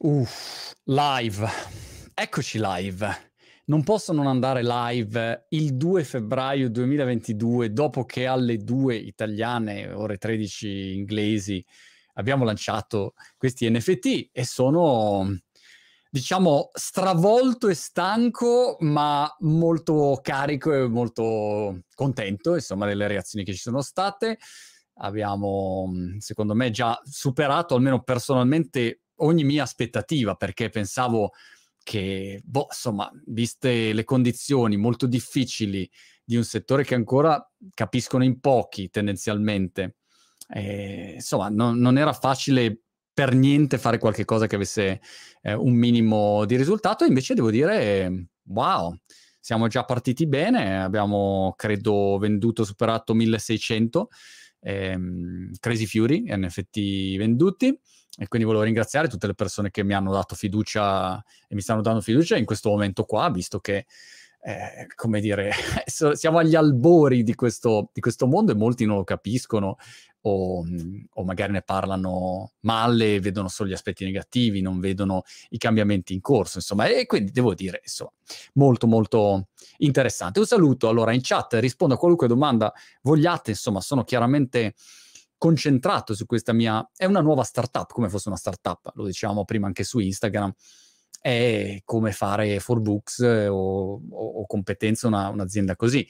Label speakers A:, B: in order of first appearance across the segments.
A: Uff, live. Eccoci live. Non posso non andare live il 2 febbraio 2022, dopo che alle 2 italiane, ore 13 inglesi, abbiamo lanciato questi NFT e sono, diciamo, stravolto e stanco, ma molto carico e molto contento, insomma, delle reazioni che ci sono state. Abbiamo, secondo me, già superato, almeno personalmente, ogni mia aspettativa perché pensavo che, boh, insomma, viste le condizioni molto difficili di un settore che ancora capiscono in pochi tendenzialmente, eh, insomma, non, non, era facile per niente fare qualcosa che avesse eh, un minimo di risultato. Invece devo dire, wow, siamo già partiti bene, abbiamo credo venduto, superato 1600 ehm, Crazy Fury, NFT venduti. E quindi volevo ringraziare tutte le persone che mi hanno dato fiducia e mi stanno dando fiducia in questo momento qua, visto che, eh, come dire, siamo agli albori di questo, di questo, mondo e molti non lo capiscono o, o, magari ne parlano male, vedono solo gli aspetti negativi, non vedono i cambiamenti in corso, insomma, e quindi devo dire, insomma, molto molto interessante. Un saluto allora in chat, rispondo a qualunque domanda vogliate, insomma, sono chiaramente concentrato su questa mia... È una nuova startup, come fosse una startup, lo dicevamo prima anche su Instagram, è come fare for books o, o, o competenze una, un'azienda così,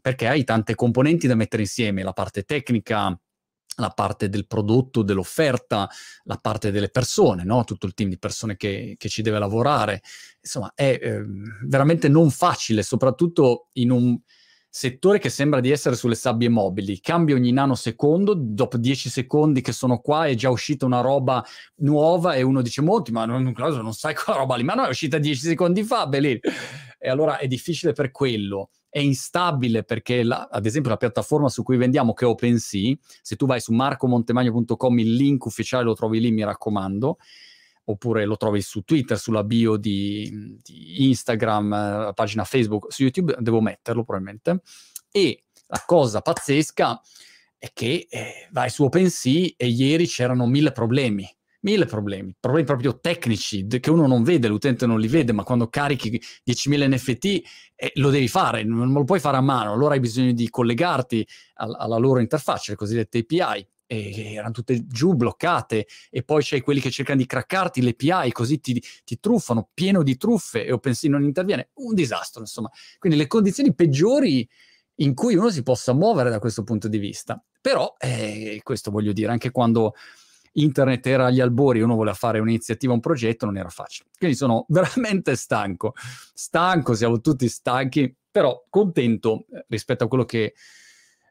A: perché hai tante componenti da mettere insieme, la parte tecnica, la parte del prodotto, dell'offerta, la parte delle persone, no? tutto il team di persone che, che ci deve lavorare. Insomma, è eh, veramente non facile, soprattutto in un settore che sembra di essere sulle sabbie mobili, cambia ogni nanosecondo, dopo 10 secondi che sono qua è già uscita una roba nuova e uno dice molti, ma non, non sai quella roba lì, ma no, è uscita 10 secondi fa, belì. E allora è difficile per quello, è instabile perché la, ad esempio la piattaforma su cui vendiamo che è OpenSea, se tu vai su marcomontemagno.com il link ufficiale lo trovi lì, mi raccomando, oppure lo trovi su Twitter, sulla bio di, di Instagram, la pagina Facebook, su YouTube, devo metterlo probabilmente. E la cosa pazzesca è che eh, vai su OpenSea e ieri c'erano mille problemi, mille problemi, problemi proprio tecnici che uno non vede, l'utente non li vede, ma quando carichi 10.000 NFT eh, lo devi fare, non lo puoi fare a mano, allora hai bisogno di collegarti alla, alla loro interfaccia, le cosiddette API e erano tutte giù bloccate e poi c'è quelli che cercano di craccarti le API così ti, ti truffano, pieno di truffe e OpenSea non interviene, un disastro insomma. Quindi le condizioni peggiori in cui uno si possa muovere da questo punto di vista. Però, eh, questo voglio dire, anche quando internet era agli albori, uno voleva fare un'iniziativa, un progetto, non era facile. Quindi sono veramente stanco, stanco, siamo tutti stanchi, però contento eh, rispetto a quello che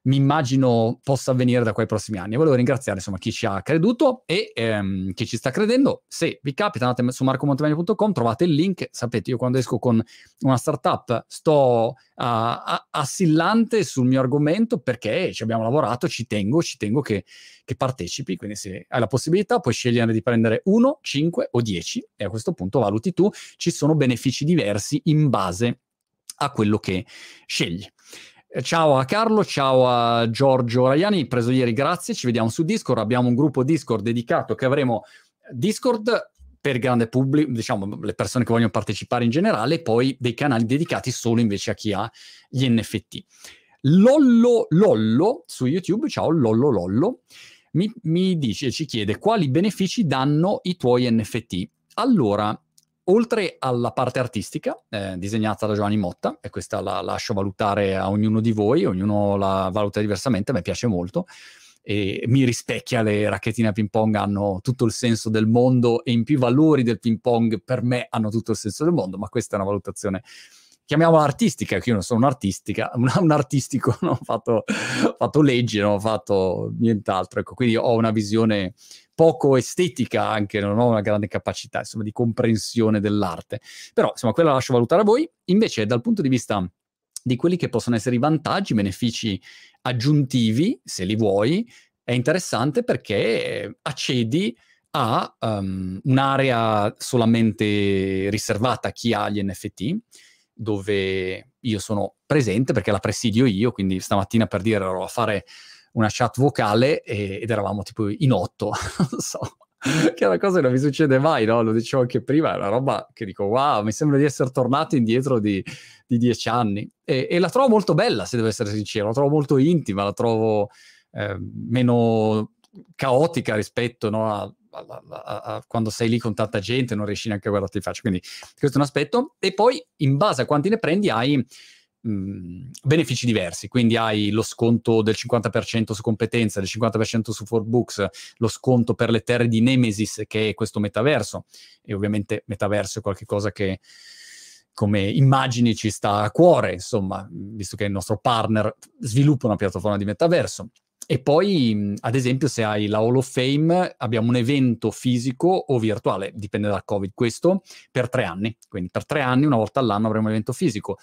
A: mi immagino possa avvenire da quei prossimi anni. E volevo ringraziare insomma chi ci ha creduto e ehm, chi ci sta credendo. Se vi capita, andate su marcomontemagno.com, trovate il link. Sapete, io quando esco con una startup sto uh, assillante sul mio argomento perché ci abbiamo lavorato, ci tengo, ci tengo che, che partecipi. Quindi se hai la possibilità puoi scegliere di prendere uno, cinque o dieci e a questo punto valuti tu. Ci sono benefici diversi in base a quello che scegli. Eh, ciao a Carlo, ciao a Giorgio Raiani, preso ieri, grazie, ci vediamo su Discord, abbiamo un gruppo Discord dedicato che avremo Discord per grande pubblico, diciamo le persone che vogliono partecipare in generale, poi dei canali dedicati solo invece a chi ha gli NFT. Lollo Lollo su YouTube, ciao Lollo Lollo, mi, mi dice, ci chiede quali benefici danno i tuoi NFT. Allora, oltre alla parte artistica, eh, disegnata da Giovanni Motta, e questa la lascio valutare a ognuno di voi, ognuno la valuta diversamente, a me piace molto, e mi rispecchia, le racchettine a ping pong hanno tutto il senso del mondo e in più i valori del ping pong per me hanno tutto il senso del mondo, ma questa è una valutazione chiamiamola artistica, che io non sono un, artistica, un, un artistico, non ho fatto, fatto leggi, non ho fatto nient'altro, ecco, quindi ho una visione poco estetica anche, non ho una grande capacità insomma, di comprensione dell'arte. Però insomma, quella la lascio valutare a voi. Invece, dal punto di vista di quelli che possono essere i vantaggi, benefici aggiuntivi, se li vuoi, è interessante perché accedi a um, un'area solamente riservata a chi ha gli NFT, dove io sono presente perché la presidio io, quindi stamattina per dire ero a fare una chat vocale e, ed eravamo tipo in otto, non so, che è una cosa che non mi succede mai, no? Lo dicevo anche prima, è una roba che dico, wow, mi sembra di essere tornato indietro di, di dieci anni. E, e, la trovo molto bella, se devo essere sincero, la trovo molto intima, la trovo eh, meno caotica rispetto no, a, a, a, a, quando sei lì con tanta gente non riesci neanche a guardarti in faccia. Quindi questo è un aspetto. E poi, in base a quanti ne prendi, hai benefici diversi, quindi hai lo sconto del 50% su competenza, del 50% su 4Books, lo sconto per le terre di Nemesis, che è questo metaverso, e ovviamente metaverso è qualcosa che come immagini ci sta a cuore, insomma, visto che il nostro partner sviluppa una piattaforma di metaverso. E poi, ad esempio, se hai la Hall of Fame, abbiamo un evento fisico o virtuale, dipende dal Covid, questo per tre anni. Quindi per tre anni, una volta all'anno, avremo un evento fisico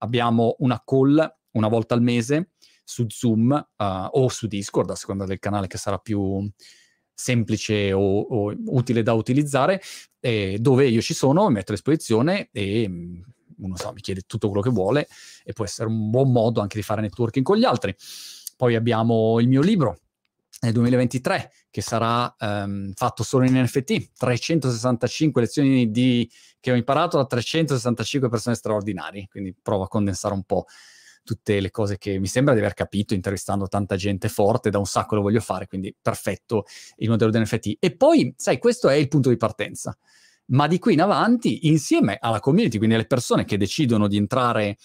A: abbiamo una call una volta al mese su Zoom uh, o su Discord, a seconda del canale che sarà più semplice o, o utile da utilizzare, eh, dove io ci sono, mi metto a disposizione e mm, uno sa, mi chiede tutto quello che vuole e può essere un buon modo anche di fare networking con gli altri. Poi abbiamo il mio libro nel 2023 che sarà um, fatto solo in NFT, 365 lezioni di che ho imparato da 365 persone straordinarie, quindi provo a condensare un po' tutte le cose che mi sembra di aver capito intervistando tanta gente forte, da un sacco lo voglio fare, quindi perfetto il modello di NFT. E poi, sai, questo è il punto di partenza, ma di qui in avanti, insieme alla community, quindi alle persone che decidono di entrare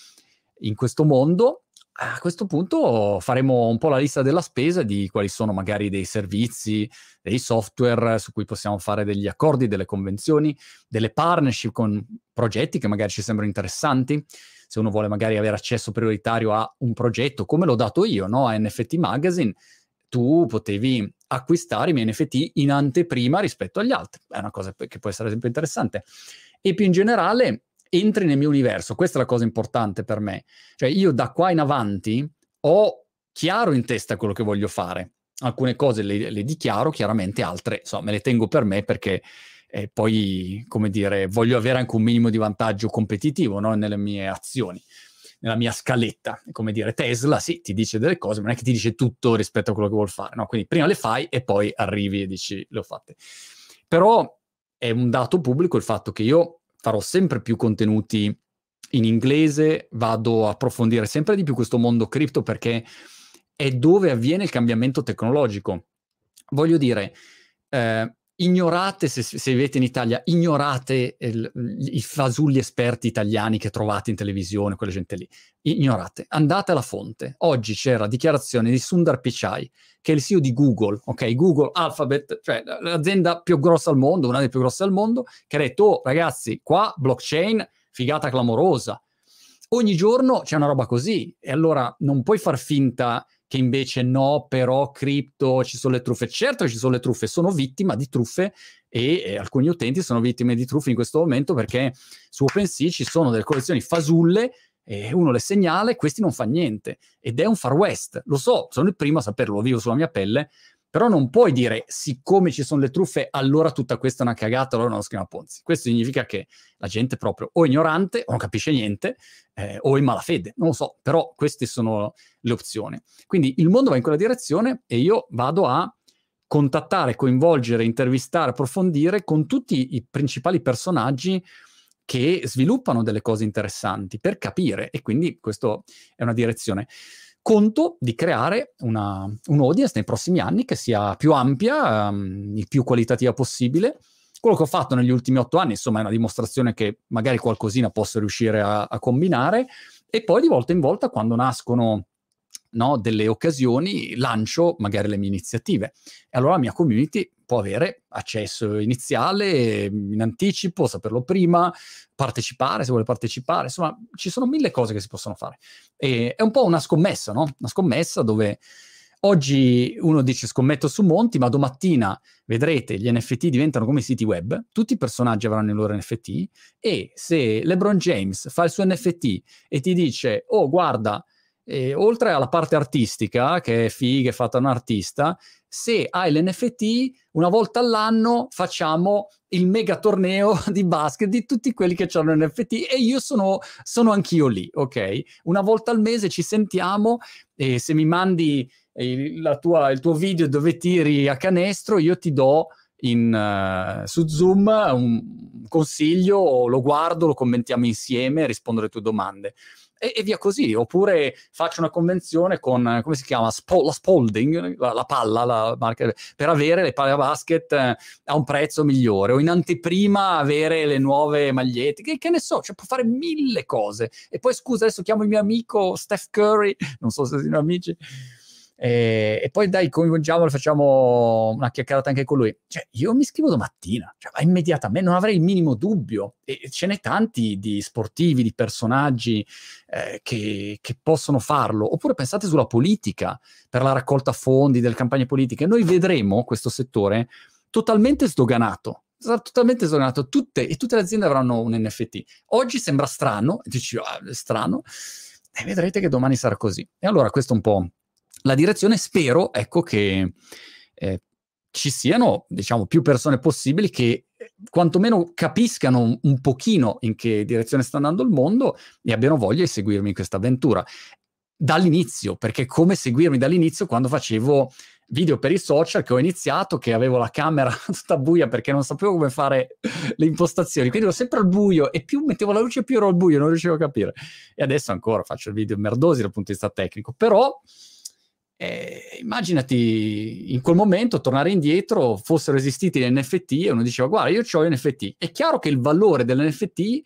A: in questo mondo, a questo punto faremo un po' la lista della spesa di quali sono magari dei servizi, dei software su cui possiamo fare degli accordi, delle convenzioni, delle partnership con progetti che magari ci sembrano interessanti. Se uno vuole magari avere accesso prioritario a un progetto, come l'ho dato io no? a NFT Magazine, tu potevi acquistare i miei NFT in anteprima rispetto agli altri. È una cosa che può essere esempio interessante. E più in generale, entri nel mio universo, questa è la cosa importante per me. Cioè io da qua in avanti ho chiaro in testa quello che voglio fare. Alcune cose le, le dichiaro, chiaramente altre insomma, me le tengo per me perché eh, poi, come dire, voglio avere anche un minimo di vantaggio competitivo no? nelle mie azioni, nella mia scaletta. Come dire, Tesla sì, ti dice delle cose, ma non è che ti dice tutto rispetto a quello che vuol fare. No? Quindi prima le fai e poi arrivi e dici le ho fatte. Però è un dato pubblico il fatto che io farò sempre più contenuti in inglese, vado a approfondire sempre di più questo mondo cripto perché è dove avviene il cambiamento tecnologico. Voglio dire, eh, ignorate, se, se, vivete in Italia, ignorate il, i fasulli esperti italiani che trovate in televisione, quella gente lì. Ignorate, andate alla fonte. Oggi c'era dichiarazione di Sundar Pichai, che è il CEO di Google, ok? Google Alphabet, cioè l'azienda più grossa al mondo, una delle più grosse al mondo, che ha detto, oh, ragazzi, qua blockchain, figata clamorosa. Ogni giorno c'è una roba così e allora non puoi far finta che invece no, però cripto ci sono le truffe. Certo ci sono le truffe, sono vittima di truffe e, e alcuni utenti sono vittime di truffe in questo momento perché su OpenSea ci sono delle collezioni fasulle e uno le segnala e questi non fa niente. Ed è un far west, lo so, sono il primo a saperlo, lo vivo sulla mia pelle, però non puoi dire, siccome ci sono le truffe, allora tutta questa è una cagata, allora è uno schema Ponzi. Questo significa che la gente è proprio o ignorante o non capisce niente eh, o in malafede, non lo so, però queste sono le opzioni. Quindi il mondo va in quella direzione e io vado a contattare, coinvolgere, intervistare, approfondire con tutti i principali personaggi che sviluppano delle cose interessanti per capire e quindi questa è una direzione conto di creare una, un audience nei prossimi anni che sia più ampia, um, il più qualitativa possibile. Quello che ho fatto negli ultimi otto anni, insomma, è una dimostrazione che magari qualcosina posso riuscire a, a combinare e poi di volta in volta, quando nascono no, delle occasioni, lancio magari le mie iniziative. E allora la mia community può avere accesso iniziale, in anticipo, saperlo prima, partecipare se vuole partecipare, insomma ci sono mille cose che si possono fare. E è un po' una scommessa, no? Una scommessa dove oggi uno dice scommetto su monti, ma domattina vedrete gli NFT diventano come i siti web, tutti i personaggi avranno i loro NFT e se LeBron James fa il suo NFT e ti dice "Oh, guarda, e oltre alla parte artistica, che è figa, è fatta un artista, se hai l'NFT, una volta all'anno facciamo il mega torneo di basket di tutti quelli che hanno NFT e io sono, sono anch'io lì, ok? Una volta al mese ci sentiamo e se mi mandi il, tua, il tuo video dove tiri a canestro, io ti do in, uh, su Zoom un consiglio, lo guardo, lo commentiamo insieme, rispondo alle tue domande e, e, via così. Oppure faccio una convenzione con, come si chiama, Sp- la Spalding, la, la palla, la marca, per avere le palle a basket eh, a un prezzo migliore, o in anteprima avere le nuove magliette, che, che ne so, cioè può fare mille cose. E poi scusa, adesso chiamo il mio amico Steph Curry, non so se sono amici e, e, poi dai, coinvolgiamolo, facciamo una chiacchierata anche con lui. Cioè, io mi scrivo domattina, cioè, immediatamente, non avrei il minimo dubbio. E, ce n'è tanti di sportivi, di personaggi eh, che, che, possono farlo. Oppure pensate sulla politica, per la raccolta fondi delle campagne politiche. Noi vedremo questo settore totalmente sdoganato. Sarà totalmente sdoganato. Tutte, e tutte le aziende avranno un NFT. Oggi sembra strano, dici, ah, strano, e vedrete che domani sarà così. E allora questo è un po' la direzione. Spero, ecco, che eh, ci siano, diciamo, più persone possibili che eh, quantomeno capiscano un, un, pochino in che direzione sta andando il mondo e abbiano voglia di seguirmi in questa avventura. Dall'inizio, perché come seguirmi dall'inizio quando facevo video per i social che ho iniziato, che avevo la camera tutta buia perché non sapevo come fare le impostazioni, quindi ero sempre al buio e più mettevo la luce più ero al buio, non riuscivo a capire. E adesso ancora faccio video merdosi dal punto di vista tecnico, però eh, immaginati in quel momento tornare indietro, fossero esistiti gli NFT e uno diceva guarda io ho NFT. È chiaro che il valore dell'NFT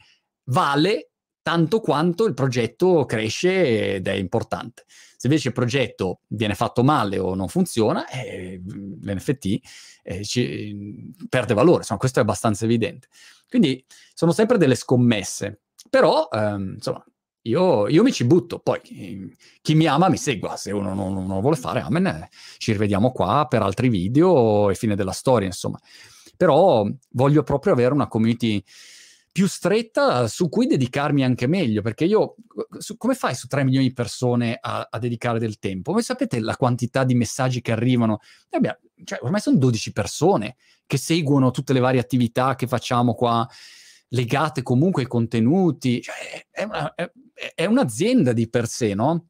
A: vale tanto quanto il progetto cresce ed è importante. Se invece il progetto viene fatto male o non funziona, eh, l'NFT eh, ci, perde valore, insomma questo è abbastanza evidente. Quindi sono sempre delle scommesse, però ehm, insomma io, io, mi ci butto, poi chi, chi, mi ama mi segua, se uno non, non, lo vuole fare, amen, ci rivediamo qua per altri video e fine della storia, insomma. Però voglio proprio avere una community più stretta su cui dedicarmi anche meglio, perché io, su, come fai su 3 milioni di persone a, a, dedicare del tempo? Voi sapete la quantità di messaggi che arrivano? Abbiamo, cioè, ormai sono 12 persone che seguono tutte le varie attività che facciamo qua legate comunque ai contenuti, cioè, è, una, è, è, un'azienda di per sé, no?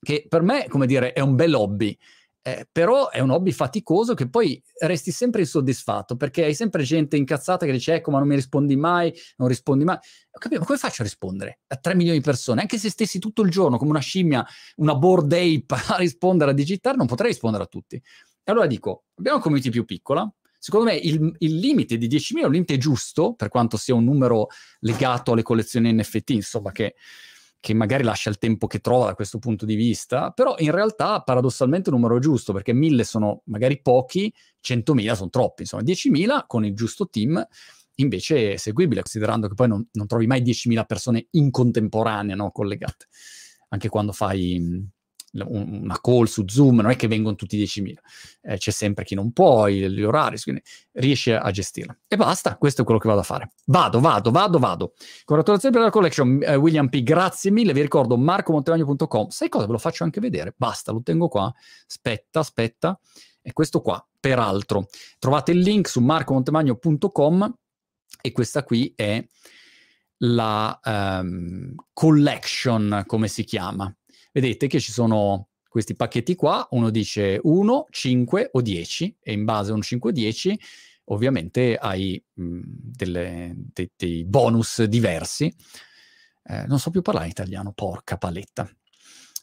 A: Che per me, come dire, è un bel hobby, eh, però è un hobby faticoso che poi resti sempre insoddisfatto perché hai sempre gente incazzata che dice ecco ma non mi rispondi mai, non rispondi mai. Capito, ma come faccio a rispondere a 3 milioni di persone? Anche se stessi tutto il giorno come una scimmia, una board ape a rispondere, a digitare, non potrei rispondere a tutti. E allora dico, abbiamo una community più piccola, Secondo me il, il limite di 10.000 è un limite giusto, per quanto sia un numero legato alle collezioni NFT, insomma, che, che magari lascia il tempo che trova da questo punto di vista, però in realtà paradossalmente è un numero giusto, perché 1.000 sono magari pochi, 100.000 sono troppi, insomma 10.000 con il giusto team invece è seguibile, considerando che poi non, non trovi mai 10.000 persone in contemporanea no, collegate, anche quando fai una call su Zoom, non è che vengono tutti 10.000, eh, c'è sempre chi non può, gli orari, quindi riesce a gestirla. E basta, questo è quello che vado a fare. Vado, vado, vado, vado. Congratulazioni per la collection, eh, William P. Grazie mille, vi ricordo marcomontemagno.com. Sai cosa? Ve lo faccio anche vedere. Basta, lo tengo qua. Aspetta, aspetta. E questo qua, peraltro, trovate il link su marcomontemagno.com e questa qui è la um, collection, come si chiama vedete che ci sono questi pacchetti qua, uno dice 1, 5 o 10 e in base a un 5 o 10 ovviamente hai mh, mm, delle, de, dei bonus diversi. Eh, non so più parlare in italiano, porca paletta.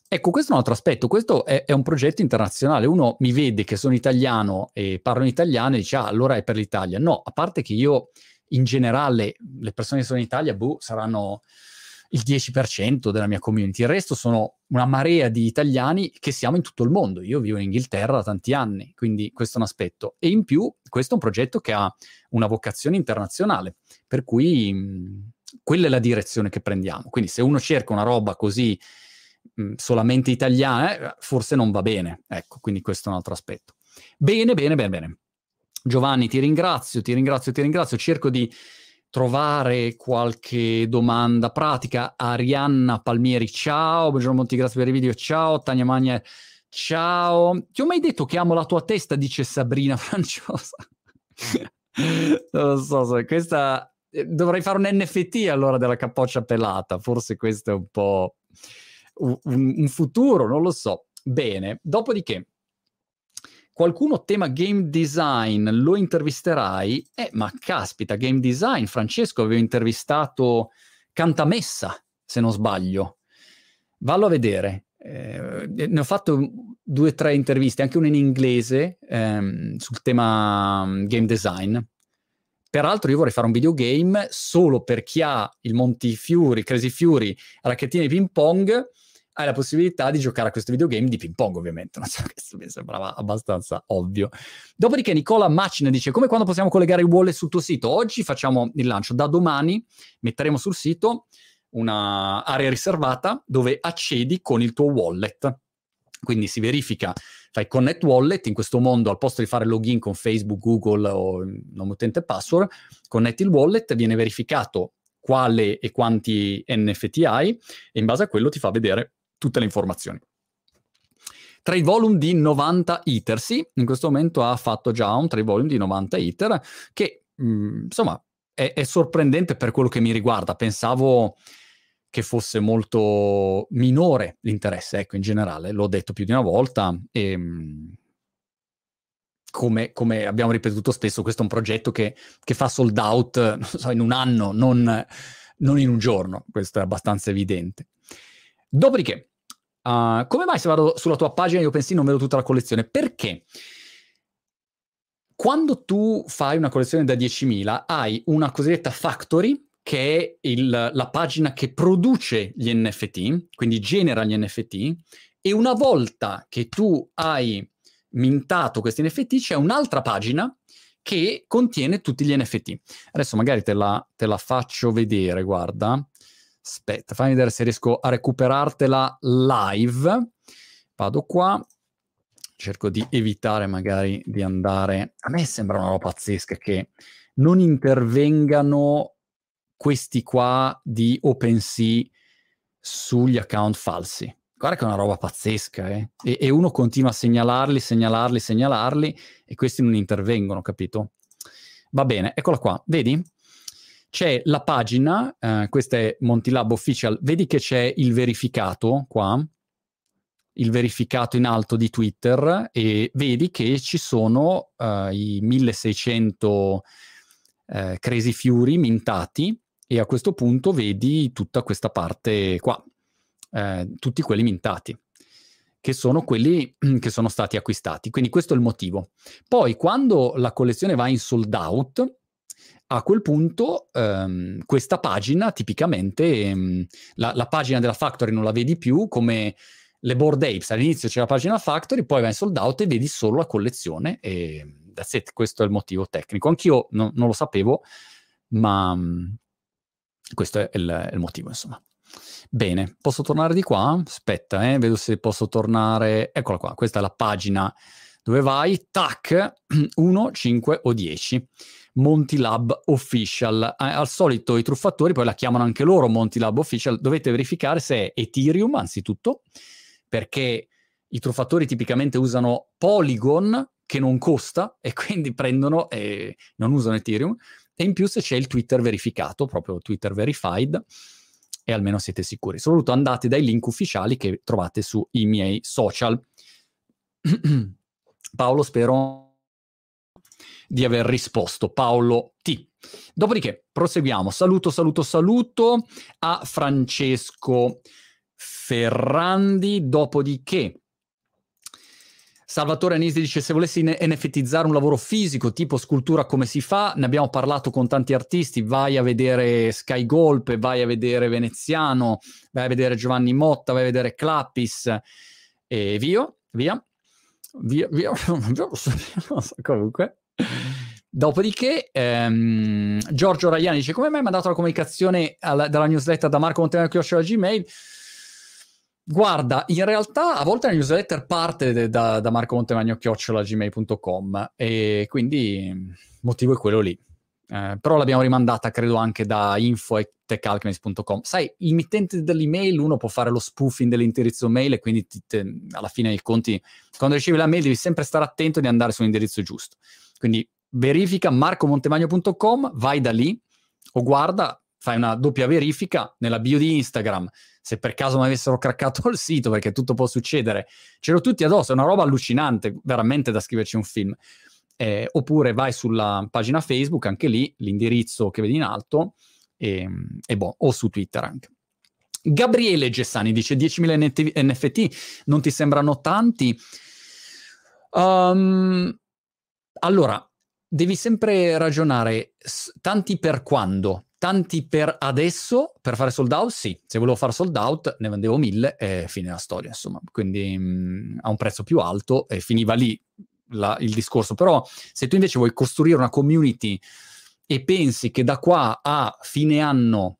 A: Ecco, questo è un altro aspetto, questo è, è, un progetto internazionale, uno mi vede che sono italiano e parlo in italiano e dice, ah, allora è per l'Italia. No, a parte che io in generale, le persone che sono in Italia, boh, saranno il 10% della mia community, il resto sono una marea di italiani che siamo in tutto il mondo. Io vivo in Inghilterra da tanti anni, quindi questo è un aspetto. E in più, questo è un progetto che ha una vocazione internazionale, per cui mh, quella è la direzione che prendiamo. Quindi se uno cerca una roba così mh, solamente italiana, eh, forse non va bene. Ecco, quindi questo è un altro aspetto. Bene, bene, bene, bene. Giovanni, ti ringrazio, ti ringrazio, ti ringrazio. Cerco di trovare qualche domanda pratica. Arianna Palmieri, ciao. Buongiorno Monti, grazie per i video. Ciao. Tania Magna, ciao. Ti ho mai detto che amo la tua testa, dice Sabrina Franciosa. non lo so, so, questa... Eh, dovrei fare un NFT allora della capoccia pelata. Forse questo è un po' un, un futuro, non lo so. Bene, dopodiché qualcuno tema game design, lo intervisterai? Eh, ma caspita, game design, Francesco, avevo intervistato Cantamessa, se non sbaglio. Vallo a vedere. Eh, ne ho fatto due o tre interviste, anche una in inglese, ehm, sul tema mm, game design. Peraltro io vorrei fare un videogame solo per chi ha il Montifiori, Crazy Fury, racchettine ping pong hai la possibilità di giocare a questo videogame di ping pong, ovviamente. Non so, questo mi sembrava abbastanza ovvio. Dopodiché Nicola Macina dice: Come quando possiamo collegare il wallet sul tuo sito? Oggi facciamo il lancio. Da domani metteremo sul sito un'area riservata dove accedi con il tuo wallet. Quindi si verifica, fai connect wallet, in questo mondo al posto di fare login con Facebook, Google o nome utente password, connetti il wallet, viene verificato quale e quanti NFT hai e in base a quello ti fa vedere tutte le informazioni. Trade volume di 90 iter, sì, in questo momento ha fatto già un trade volume di 90 iter che mh, mm, insomma è, è, sorprendente per quello che mi riguarda. Pensavo che fosse molto minore l'interesse, ecco, in generale, l'ho detto più di una volta e mh, mm, come, come, abbiamo ripetuto spesso, questo è un progetto che, che fa sold out so, in un anno, non, non in un giorno, questo è abbastanza evidente. Dopodiché, uh, come mai se vado sulla tua pagina io pensi non vedo tutta la collezione? Perché quando tu fai una collezione da 10.000 hai una cosiddetta factory che è il, la pagina che produce gli NFT, quindi genera gli NFT, e una volta che tu hai mintato questi NFT c'è un'altra pagina che contiene tutti gli NFT. Adesso magari te la, te la faccio vedere, guarda. Aspetta, fammi vedere se riesco a recuperartela live. Vado qua, cerco di evitare magari di andare... A me sembra una roba pazzesca che non intervengano questi qua di OpenSea sugli account falsi. Guarda che è una roba pazzesca, eh? e, e, uno continua a segnalarli, segnalarli, segnalarli, e questi non intervengono, capito? Va bene, eccola qua, vedi? C'è la pagina, eh, questa è Montilab Official, vedi che c'è il verificato qua, il verificato in alto di Twitter e vedi che ci sono uh, i 1600 uh, Crazy Fury mintati e a questo punto vedi tutta questa parte qua, uh, tutti quelli mintati che sono quelli che sono stati acquistati. Quindi questo è il motivo. Poi quando la collezione va in sold out, a quel punto ehm, questa pagina tipicamente, ehm, la, la, pagina della Factory non la vedi più come le board apes, all'inizio c'è la pagina Factory, poi va in sold out e vedi solo la collezione e that's it, questo è il motivo tecnico. Anch'io no, non lo sapevo, ma um, questo è il, è il, motivo, insomma. Bene, posso tornare di qua? Aspetta, eh, vedo se posso tornare. Eccola qua, questa è la pagina dove vai, tac, 1, 5 o 10. Montilab Official. Al solito i truffatori poi la chiamano anche loro Montilab Official. Dovete verificare se è Ethereum, anzitutto, perché i truffatori tipicamente usano Polygon, che non costa, e quindi prendono e non usano Ethereum. E in più se c'è il Twitter verificato, proprio Twitter verified, e almeno siete sicuri. Soprattutto andate dai link ufficiali che trovate sui miei social. Paolo, spero di aver risposto. Paolo T. Dopodiché proseguiamo. Saluto, saluto, saluto a Francesco Ferrandi. Dopodiché Salvatore Anisi dice se volessi NFTizzare un lavoro fisico tipo scultura come si fa, ne abbiamo parlato con tanti artisti, vai a vedere Sky Golpe, vai a vedere Veneziano, vai a vedere Giovanni Motta, vai a vedere Clappis e via, via, via, via, comunque. Dopodiché, ehm, Giorgio Raiani dice: Come mai hai mandato la comunicazione alla, dalla newsletter da Marco Montenegro Chioscio Gmail? Guarda, in realtà a volte la newsletter parte de, da, da Marco Montemagno chiocciola gmail.com e quindi il motivo è quello lì. Eh, però l'abbiamo rimandata, credo, anche da info.techalchemist.com. Sai, il mittente dell'email, uno può fare lo spoofing dell'indirizzo mail e quindi ti, te, alla fine dei conti, quando ricevi la mail devi sempre stare attento di andare sull'indirizzo giusto. Quindi verifica marcomontemagno.com, vai da lì o guarda, fai una doppia verifica nella bio di Instagram, se per caso mi avessero craccato il sito, perché tutto può succedere, c'ero tutti addosso, è una roba allucinante, veramente da scriverci un film. Eh, oppure vai sulla pagina Facebook, anche lì, l'indirizzo che vedi in alto, e, e boh, o su Twitter anche. Gabriele Gessani dice 10.000 NFT non ti sembrano tanti? Um, allora, devi sempre ragionare tanti per quando. Tanti per adesso, per fare sold out, sì. Se volevo fare sold out, ne vendevo mille e fine la storia, insomma. Quindi mh, mm, a un prezzo più alto e finiva lì la, il discorso. Però se tu invece vuoi costruire una community e pensi che da qua a fine anno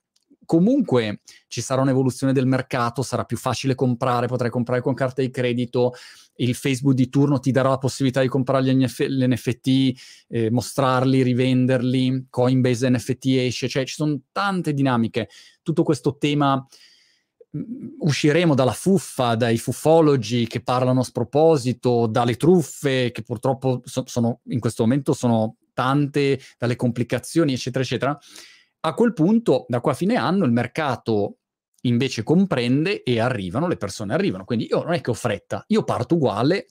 A: comunque ci sarà un'evoluzione del mercato, sarà più facile comprare, potrai comprare con carta di credito, il Facebook di turno ti darà la possibilità di comprare gli, NF- NFT, eh, mostrarli, rivenderli, Coinbase NFT esce, cioè ci sono tante dinamiche. Tutto questo tema mm, usciremo dalla fuffa, dai fuffologi che parlano a sproposito, dalle truffe che purtroppo so- sono, in questo momento sono tante, dalle complicazioni, eccetera, eccetera. A quel punto, da qua a fine anno, il mercato invece comprende e arrivano, le persone arrivano. Quindi io non è che ho fretta, io parto uguale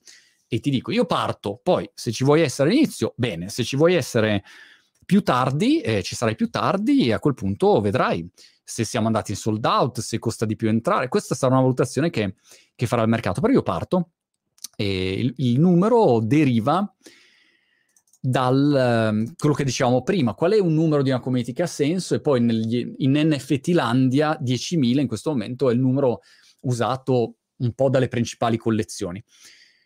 A: e ti dico, io parto, poi se ci vuoi essere all'inizio, bene, se ci vuoi essere più tardi, eh, ci sarai più tardi e a quel punto vedrai se siamo andati in sold out, se costa di più entrare. Questa sarà una valutazione che, che farà il mercato. Però io parto e il, il numero deriva dal uh, quello che dicevamo prima, qual è un numero di una community che ha senso? E poi negli, in NFT Landia 10.000 in questo momento è il numero usato un po' dalle principali collezioni.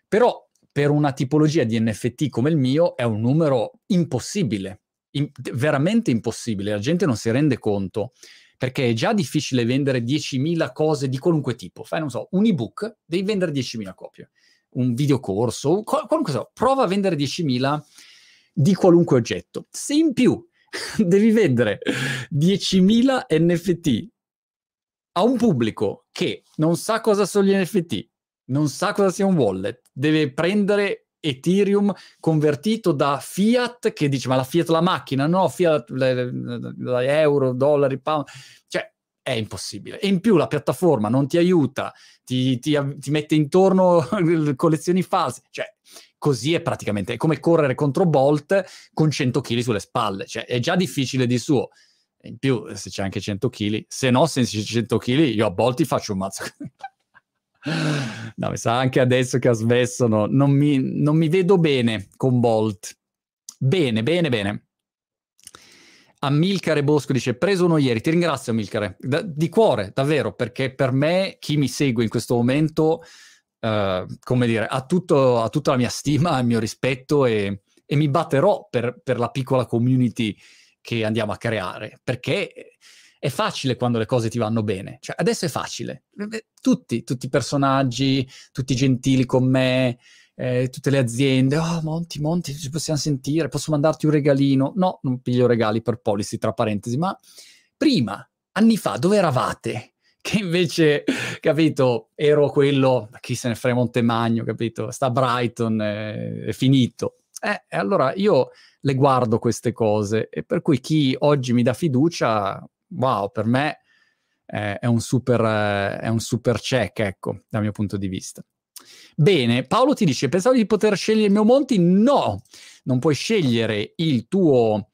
A: Però per una tipologia di NFT come il mio è un numero impossibile, in, veramente impossibile, la gente non si rende conto perché è già difficile vendere 10.000 cose di qualunque tipo. Fai, non so, un ebook, devi vendere 10.000 copie, un videocorso, qualunque cosa, prova a vendere 10.000 di qualunque oggetto. Se in più devi vendere 10.000 NFT a un pubblico che non sa cosa sono gli NFT, non sa cosa sia un wallet, deve prendere Ethereum convertito da fiat che dice ma la fiat la macchina, no, fiat le, le, le euro, dollari, pound, cioè è impossibile. E in più la piattaforma non ti aiuta, ti, ti, ti mette intorno collezioni false, cioè così è praticamente è come correre contro Bolt con 100 kg sulle spalle, cioè è già difficile di suo. In più, se c'è anche 100 kg, se no, se c'è 100 kg, io a Bolt ti faccio un mazzo. no, mi sa anche adesso che ha smesso, no, non, mi, non mi vedo bene con Bolt. Bene, bene, bene. Amilcare Bosco dice: Preso uno ieri. Ti ringrazio, Amilcare, da, di cuore, davvero, perché per me, chi mi segue in questo momento, uh, come dire, ha, tutto, ha, tutta la mia stima, il mio rispetto e, e mi batterò per, per, la piccola community che andiamo a creare, perché è facile quando le cose ti vanno bene. Cioè, adesso è facile. Tutti, tutti i personaggi, tutti gentili con me, eh, tutte le aziende, oh Monti, Monti, ci possiamo sentire, posso mandarti un regalino? No, non piglio regali per policy, tra parentesi, ma prima, anni fa, dove eravate? Che invece, capito, ero quello, chi se ne frega Montemagno, capito, sta Brighton, è, è finito. Eh, allora io le guardo queste cose e per cui chi oggi mi dà fiducia, wow, per me eh, è, un super, eh, è un super check, ecco, dal mio punto di vista. Bene, Paolo ti dice, pensavo di poter scegliere il mio Monti? No, non puoi scegliere il tuo...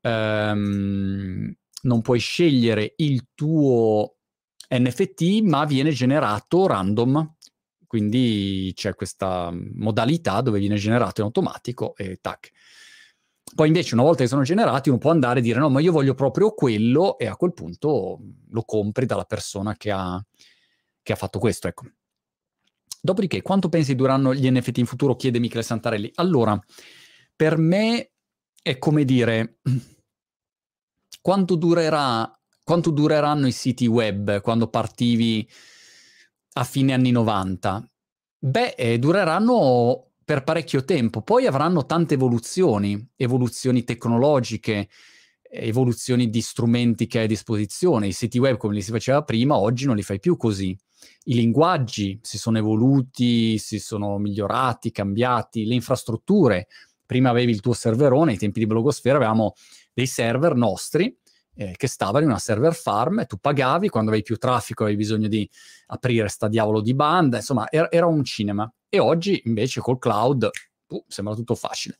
A: Um, non puoi scegliere il tuo NFT, ma viene generato random. Quindi c'è questa modalità dove viene generato in automatico e tac. Poi invece una volta che sono generati uno può andare a dire no, ma io voglio proprio quello e a quel punto lo compri dalla persona che ha, che ha fatto questo. Ecco. Dopodiché, quanto pensi duranno gli NFT in futuro? chiede Michele Santarelli. Allora, per me è come dire, quanto durerà quanto dureranno i siti web quando partivi a fine anni 90? Beh, eh, dureranno per parecchio tempo, poi avranno tante evoluzioni, evoluzioni tecnologiche, evoluzioni di strumenti che hai a disposizione. I siti web, come li si faceva prima, oggi non li fai più così. I linguaggi si sono evoluti, si sono migliorati, cambiati, le infrastrutture. Prima avevi il tuo serverone, ai tempi di blogosfera avevamo dei server nostri eh, che stavano in una server farm e tu pagavi, quando avevi più traffico avevi bisogno di aprire sta diavolo di banda, insomma era, era un cinema. E oggi invece col cloud uh, sembra tutto facile.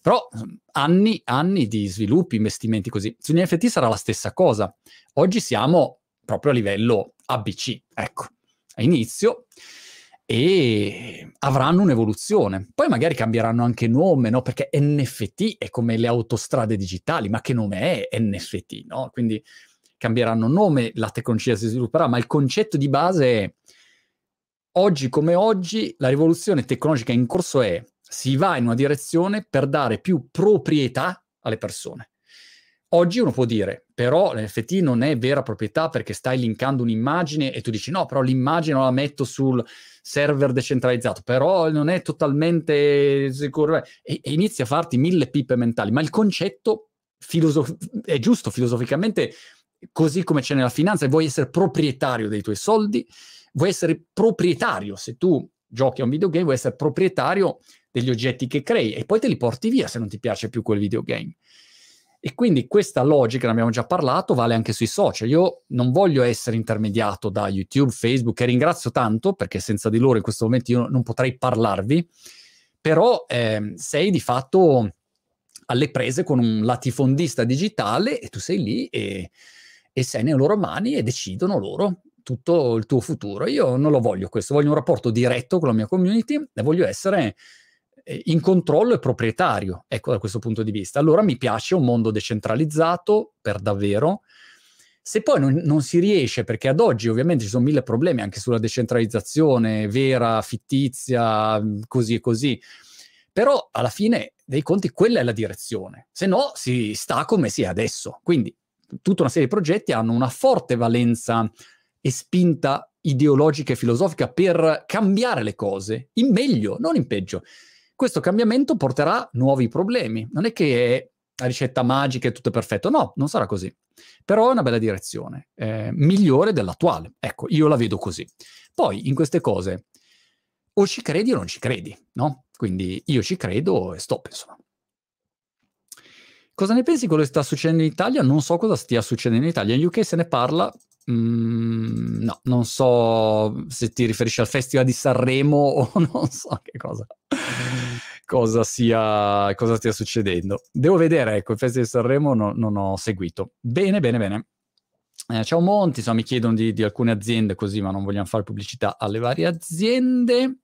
A: Però anni, anni di sviluppi, investimenti così. Sugli NFT sarà la stessa cosa. Oggi siamo proprio a livello ABC, ecco, a inizio e avranno un'evoluzione. Poi magari cambieranno anche nome, no? Perché NFT è come le autostrade digitali, ma che nome è NFT, no? Quindi cambieranno nome, la tecnologia si svilupperà, ma il concetto di base è oggi come oggi la rivoluzione tecnologica in corso è si va in una direzione per dare più proprietà alle persone. Oggi uno può dire, però l'NFT non è vera proprietà perché stai linkando un'immagine e tu dici no, però l'immagine la metto sul server decentralizzato, però non è totalmente sicuro e, e inizi a farti mille pippe mentali, ma il concetto filosof- è giusto filosoficamente, così come c'è nella finanza, vuoi essere proprietario dei tuoi soldi, vuoi essere proprietario, se tu giochi a un videogame, vuoi essere proprietario degli oggetti che crei e poi te li porti via se non ti piace più quel videogame. E quindi questa logica, ne abbiamo già parlato, vale anche sui social. Io non voglio essere intermediato da YouTube, Facebook, che ringrazio tanto, perché senza di loro in questo momento io non potrei parlarvi, però eh, sei di fatto alle prese con un latifondista digitale e tu sei lì e, e sei nelle loro mani e decidono loro tutto il tuo futuro. Io non lo voglio questo, voglio un rapporto diretto con la mia community e voglio essere eh, in controllo e proprietario, ecco da questo punto di vista. Allora mi piace un mondo decentralizzato per davvero. Se poi non, non, si riesce, perché ad oggi ovviamente ci sono mille problemi anche sulla decentralizzazione vera, fittizia, così e così, però alla fine dei conti quella è la direzione, se no si sta come si è adesso. Quindi tutta una serie di progetti hanno una forte valenza e spinta ideologica e filosofica per cambiare le cose in meglio, non in peggio questo cambiamento porterà nuovi problemi. Non è che è la ricetta magica e tutto è perfetto, no, non sarà così. Però è una bella direzione, eh, migliore dell'attuale. Ecco, io la vedo così. Poi in queste cose o ci credi o non ci credi, no? Quindi io ci credo e stop, insomma. Cosa ne pensi di quello che sta succedendo in Italia? Non so cosa stia succedendo in Italia. In UK se ne parla, Mm, no, non so se ti riferisci al Festival di Sanremo o non so che cosa, cosa, sia, cosa stia succedendo. Devo vedere, ecco, il Festival di Sanremo no, non ho seguito. Bene, bene, bene. Eh, ciao Monti, insomma, mi chiedono di, di, alcune aziende così, ma non vogliamo fare pubblicità alle varie aziende.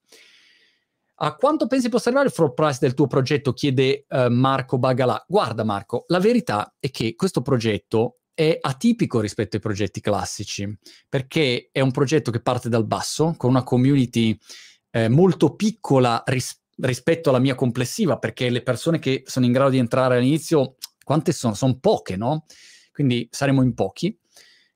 A: A quanto pensi possa arrivare il floor price del tuo progetto? chiede uh, Marco Bagalà. Guarda Marco, la verità è che questo progetto è atipico rispetto ai progetti classici, perché è un progetto che parte dal basso, con una community eh, molto piccola ris- rispetto alla mia complessiva, perché le persone che sono in grado di entrare all'inizio, quante sono? Sono poche, no? Quindi saremo in pochi.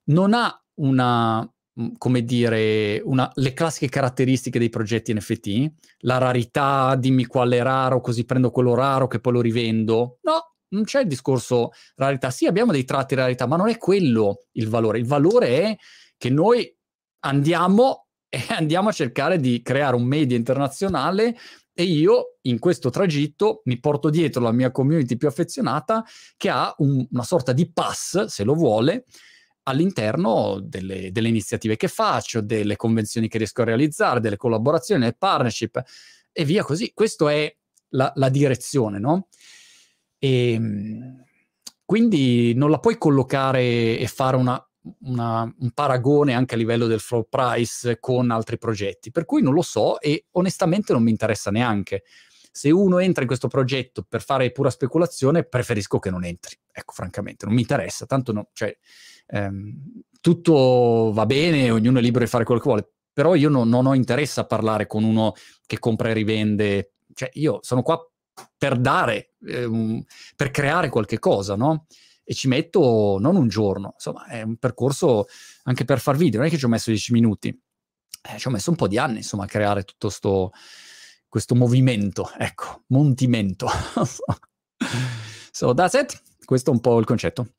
A: Non ha una, mm, come dire, una, le classiche caratteristiche dei progetti NFT, la rarità, dimmi quale raro, così prendo quello raro che poi lo rivendo. No, non c'è il discorso rarità. Sì, abbiamo dei tratti di rarità, ma non è quello il valore. Il valore è che noi andiamo e andiamo a cercare di creare un media internazionale e io in questo tragitto mi porto dietro la mia community più affezionata che ha un, una sorta di pass, se lo vuole, all'interno delle, delle, iniziative che faccio, delle convenzioni che riesco a realizzare, delle collaborazioni, delle partnership e via così. Questa è la, la direzione, no? E, ehm, quindi non la puoi collocare e fare una, una, un paragone anche a livello del floor price con altri progetti, per cui non lo so e onestamente non mi interessa neanche. Se uno entra in questo progetto per fare pura speculazione, preferisco che non entri. Ecco, francamente, non mi interessa, tanto no, cioè, ehm, tutto va bene, ognuno è libero di fare quello che vuole, però io no, non ho interesse a parlare con uno che compra e rivende. Cioè, io sono qua per dare, eh, per creare qualche cosa, no? E ci metto non un giorno, insomma, è un percorso anche per far video, non è che ci ho messo dieci minuti, eh, ci ho messo un po' di anni, insomma, a creare tutto sto, questo movimento, ecco, montimento. so, that's it. Questo è un po' il concetto.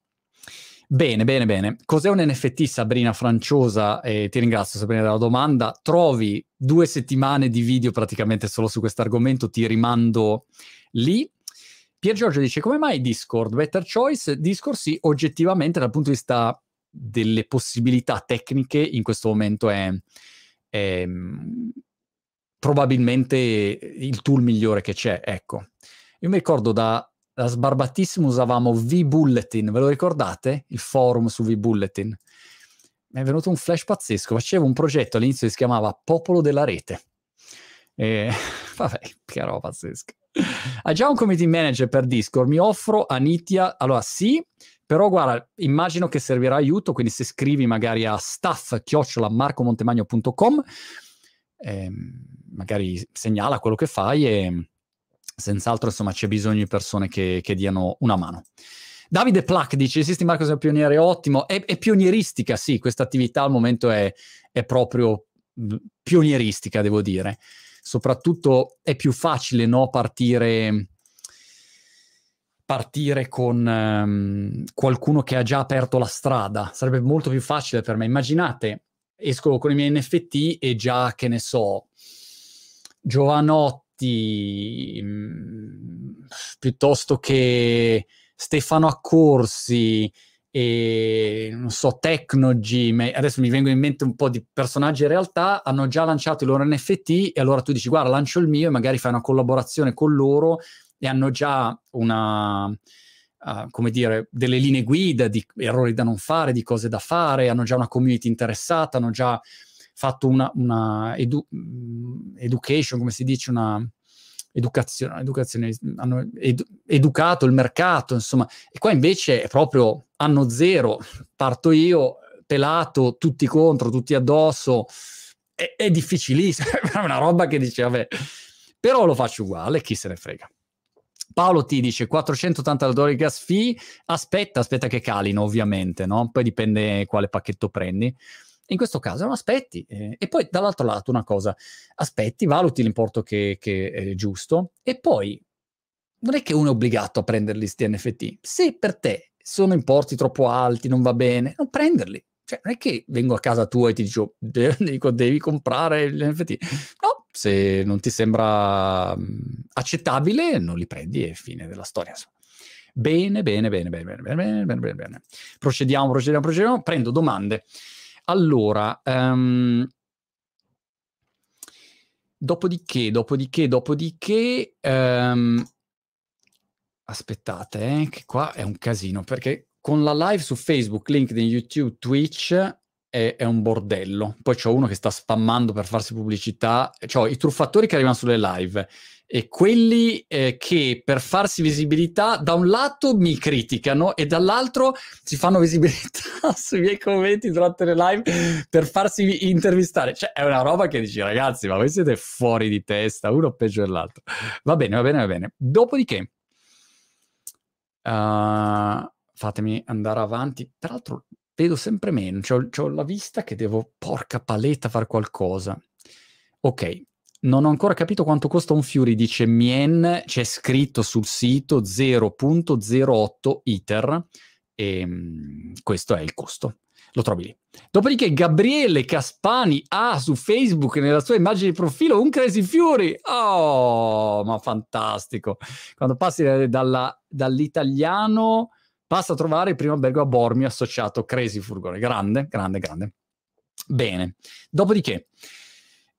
A: Bene, bene, bene. Cos'è un NFT, Sabrina Franciosa? Eh, ti ringrazio, Sabrina, della domanda. Trovi due settimane di video praticamente solo su questo argomento, ti rimando lì. Pier Giorgio dice come mai Discord? Better choice? Discord sì, oggettivamente dal punto di vista delle possibilità tecniche in questo momento è, è probabilmente il tool migliore che c'è, ecco. Io mi ricordo da, da sbarbatissimo usavamo V-Bulletin, ve lo ricordate? Il forum su V-Bulletin. Mi è venuto un flash pazzesco, facevo un progetto all'inizio che si chiamava Popolo della Rete. E, vabbè, che roba pazzesca. Ha già un committee manager per Discord, mi offro a Nitia, allora sì, però guarda, immagino che servirà aiuto, quindi se scrivi magari a staff-marcomontemagno.com, eh, magari segnala quello che fai e senz'altro insomma c'è bisogno di persone che, che diano una mano. Davide Plack dice: Esisti Marco sei un pioniere ottimo. È, è pionieristica, sì, questa attività al momento è, è, proprio pionieristica, devo dire. Soprattutto è più facile no, partire, partire con um, qualcuno che ha già aperto la strada. Sarebbe molto più facile per me. Immaginate, esco con i miei NFT e già, che ne so, Giovanotti, mh, mm, piuttosto che Stefano Accorsi e non so, Technogy, adesso mi vengono in mente un po' di personaggi in realtà, hanno già lanciato i loro NFT e allora tu dici guarda lancio il mio e magari fai una collaborazione con loro e hanno già una, uh, come dire, delle linee guida di errori da non fare, di cose da fare, hanno già una community interessata, hanno già fatto una, una edu- mm, education, come si dice, una educazione, educazione hanno edu- educato il mercato, insomma, e qua invece è proprio anno zero, parto io, pelato, tutti contro, tutti addosso, è, è difficilissimo, è una roba che dice, vabbè, però lo faccio uguale, chi se ne frega. Paolo ti dice 480 dollari gas fee, aspetta, aspetta che calino ovviamente, no? Poi dipende quale pacchetto prendi. In questo caso non aspetti. Eh, e poi dall'altro lato una cosa, aspetti, valuti l'importo che, che, è giusto e poi non è che uno è obbligato a prenderli sti NFT. Se per te sono importi troppo alti, non va bene, non prenderli. Cioè, non è che vengo a casa tua e ti dico, dico devi comprare l'NFT. No, se non ti sembra accettabile, non li prendi e fine della storia. Bene, bene, bene, bene, bene, bene, bene, bene. Procediamo, procediamo, procediamo. Prendo domande. Allora, um, dopodiché, dopodiché, dopodiché, um, aspettate, eh, che qua è un casino, perché con la live su Facebook, LinkedIn, YouTube, Twitch è, è un bordello. Poi c'è uno che sta spammando per farsi pubblicità, cioè i truffatori che arrivano sulle live e quelli eh, che per farsi visibilità da un lato mi criticano e dall'altro si fanno visibilità sui miei commenti durante le live per farsi intervistare. Cioè è una roba che dici ragazzi ma voi siete fuori di testa, uno peggio dell'altro. Va bene, va bene, va bene. Dopodiché, uh, fatemi andare avanti. Peraltro vedo sempre meno, ho la vista che devo, porca paletta, fare qualcosa. Ok, non ho ancora capito quanto costa un Fury, dice Mien, c'è scritto sul sito 0.08 ITER e um, questo è il costo. Lo trovi lì. Dopodiché Gabriele Caspani ha su Facebook nella sua immagine di profilo un Crazy Fury. Oh, ma fantastico. Quando passi dalla, dall'italiano passa a trovare il primo albergo a Bormio associato Crazy Furgone. Grande, grande, grande. Bene. Dopodiché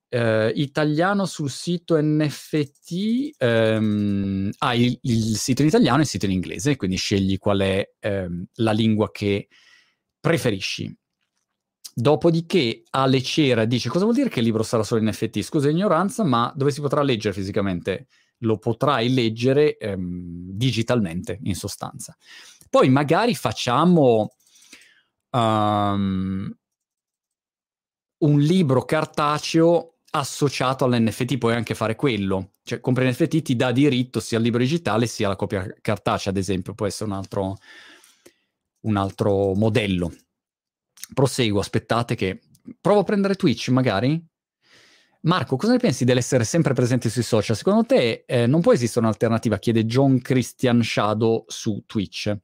A: eh, italiano sul sito NFT, ehm, hai il, il, sito in italiano e il sito in inglese, quindi scegli qual è ehm, la lingua che preferisci. Dopodiché Ale Cera dice cosa vuol dire che il libro sarà solo in NFT? Scusa l'ignoranza, ma dove si potrà leggere fisicamente? Lo potrai leggere ehm, digitalmente, in sostanza. Poi magari facciamo um, un libro cartaceo associato all'NFT, puoi anche fare quello. Cioè, compri NFT ti dà diritto sia al libro digitale sia alla copia cartacea, ad esempio, può essere un altro, un altro modello. Proseguo, aspettate che... Provo a prendere Twitch, magari? Marco, cosa ne pensi dell'essere sempre presente sui social? Secondo te eh, non può esistere un'alternativa? Chiede John Christian Shadow su Twitch.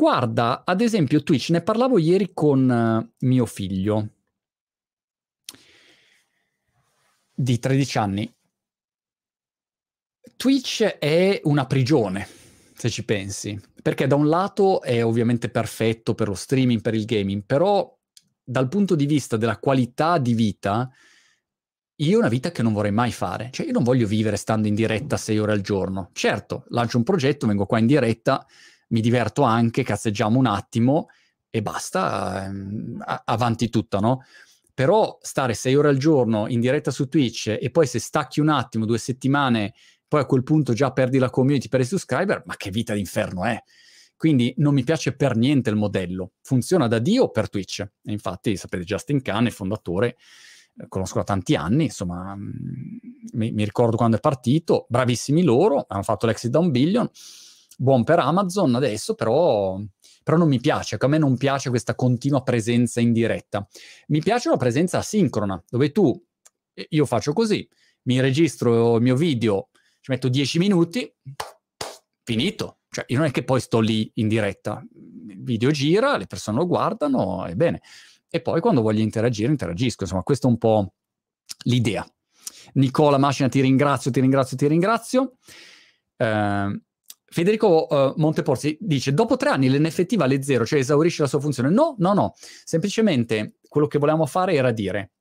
A: Guarda, ad esempio Twitch, ne parlavo ieri con uh, mio figlio di 13 anni. Twitch è una prigione, se ci pensi, perché da un lato è ovviamente perfetto per lo streaming, per il gaming, però dal punto di vista della qualità di vita, io una vita che non vorrei mai fare. Cioè, io non voglio vivere stando in diretta sei ore al giorno. Certo, lancio un progetto, vengo qua in diretta, mi diverto anche, cazzeggiamo un attimo e basta, ehm, avanti tutta, no? Però stare sei ore al giorno in diretta su Twitch e poi se stacchi un attimo, due settimane, poi a quel punto già perdi la community per i subscriber, ma che vita d'inferno è? Quindi non mi piace per niente il modello. Funziona da Dio per Twitch. E infatti, sapete, Justin Khan, il fondatore, eh, conosco da tanti anni, insomma, mm, mi, mi, ricordo quando è partito, bravissimi loro, hanno fatto l'exit da un billion, buon per Amazon adesso, però, però non mi piace, a me non piace questa continua presenza in diretta. Mi piace una presenza asincrona, dove tu, io faccio così, mi registro il mio video, ci metto 10 minuti, finito. Cioè, io non è che poi sto lì in diretta, il video gira, le persone lo guardano e bene. E poi quando voglio interagire, interagisco. Insomma, questa è un po' l'idea. Nicola Macina, ti ringrazio, ti ringrazio, ti ringrazio. Uh, Federico uh, Monteporzi dice: Dopo tre anni l'NFT vale zero, cioè esaurisce la sua funzione. No, no, no. Semplicemente quello che volevamo fare era dire: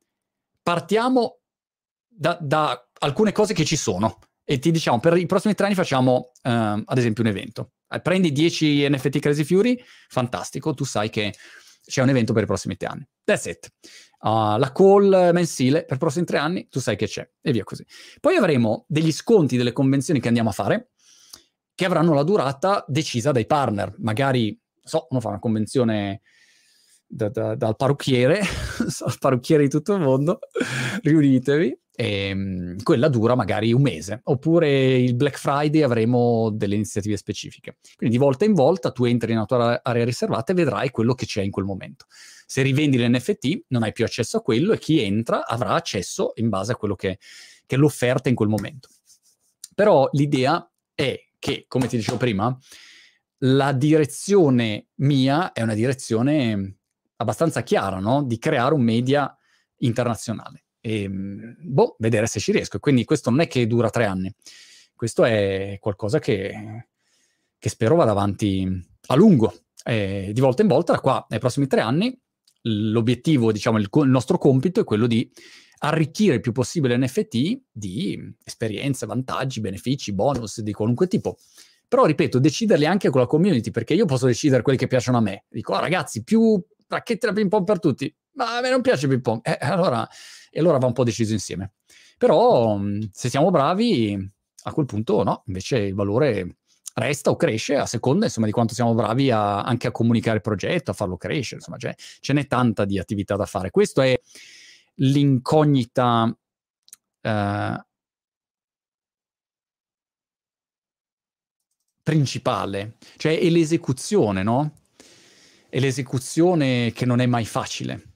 A: partiamo da, da alcune cose che ci sono e ti diciamo per i prossimi tre anni facciamo uh, ad esempio un evento. Eh, prendi 10 NFT Crazy Fury, fantastico, tu sai che c'è un evento per i prossimi tre anni. That's it. Uh, la call mensile per i prossimi tre anni, tu sai che c'è e via così. Poi avremo degli sconti delle convenzioni che andiamo a fare che avranno la durata decisa dai partner. Magari, so, uno fa una convenzione da, da, dal parrucchiere, il parrucchiere di tutto il mondo, riunitevi, e, ehm, quella dura magari un mese, oppure il Black Friday avremo delle iniziative specifiche. Quindi di volta in volta tu entri nella tua area riservata e vedrai quello che c'è in quel momento. Se rivendi l'NFT non hai più accesso a quello e chi entra avrà accesso in base a quello che, che è l'offerta in quel momento. Però l'idea è che, come ti dicevo prima, la direzione mia è una direzione abbastanza chiara, no? Di creare un media internazionale e ehm, boh, vedere se ci riesco. Quindi questo non è che dura tre anni, questo è qualcosa che, che spero vada avanti a lungo. E di volta in volta, da qua ai prossimi tre anni, l'obiettivo, diciamo, il, il nostro compito è quello di arricchire il più possibile NFT di esperienze, vantaggi, benefici, bonus di qualunque tipo. Però, ripeto, deciderli anche con la community, perché io posso decidere quelli che piacciono a me. Dico, oh, ragazzi, più racchette da ping pong per tutti. Ma a me non piace il ping pong. Eh, allora e allora va un po' deciso insieme. Però mm, se siamo bravi, a quel punto no, invece il valore resta o cresce a seconda insomma, di quanto siamo bravi a, anche a comunicare il progetto, a farlo crescere, insomma, cioè, ce n'è tanta di attività da fare. Questa è l'incognita eh, principale, cioè è l'esecuzione, no? È l'esecuzione che non è mai facile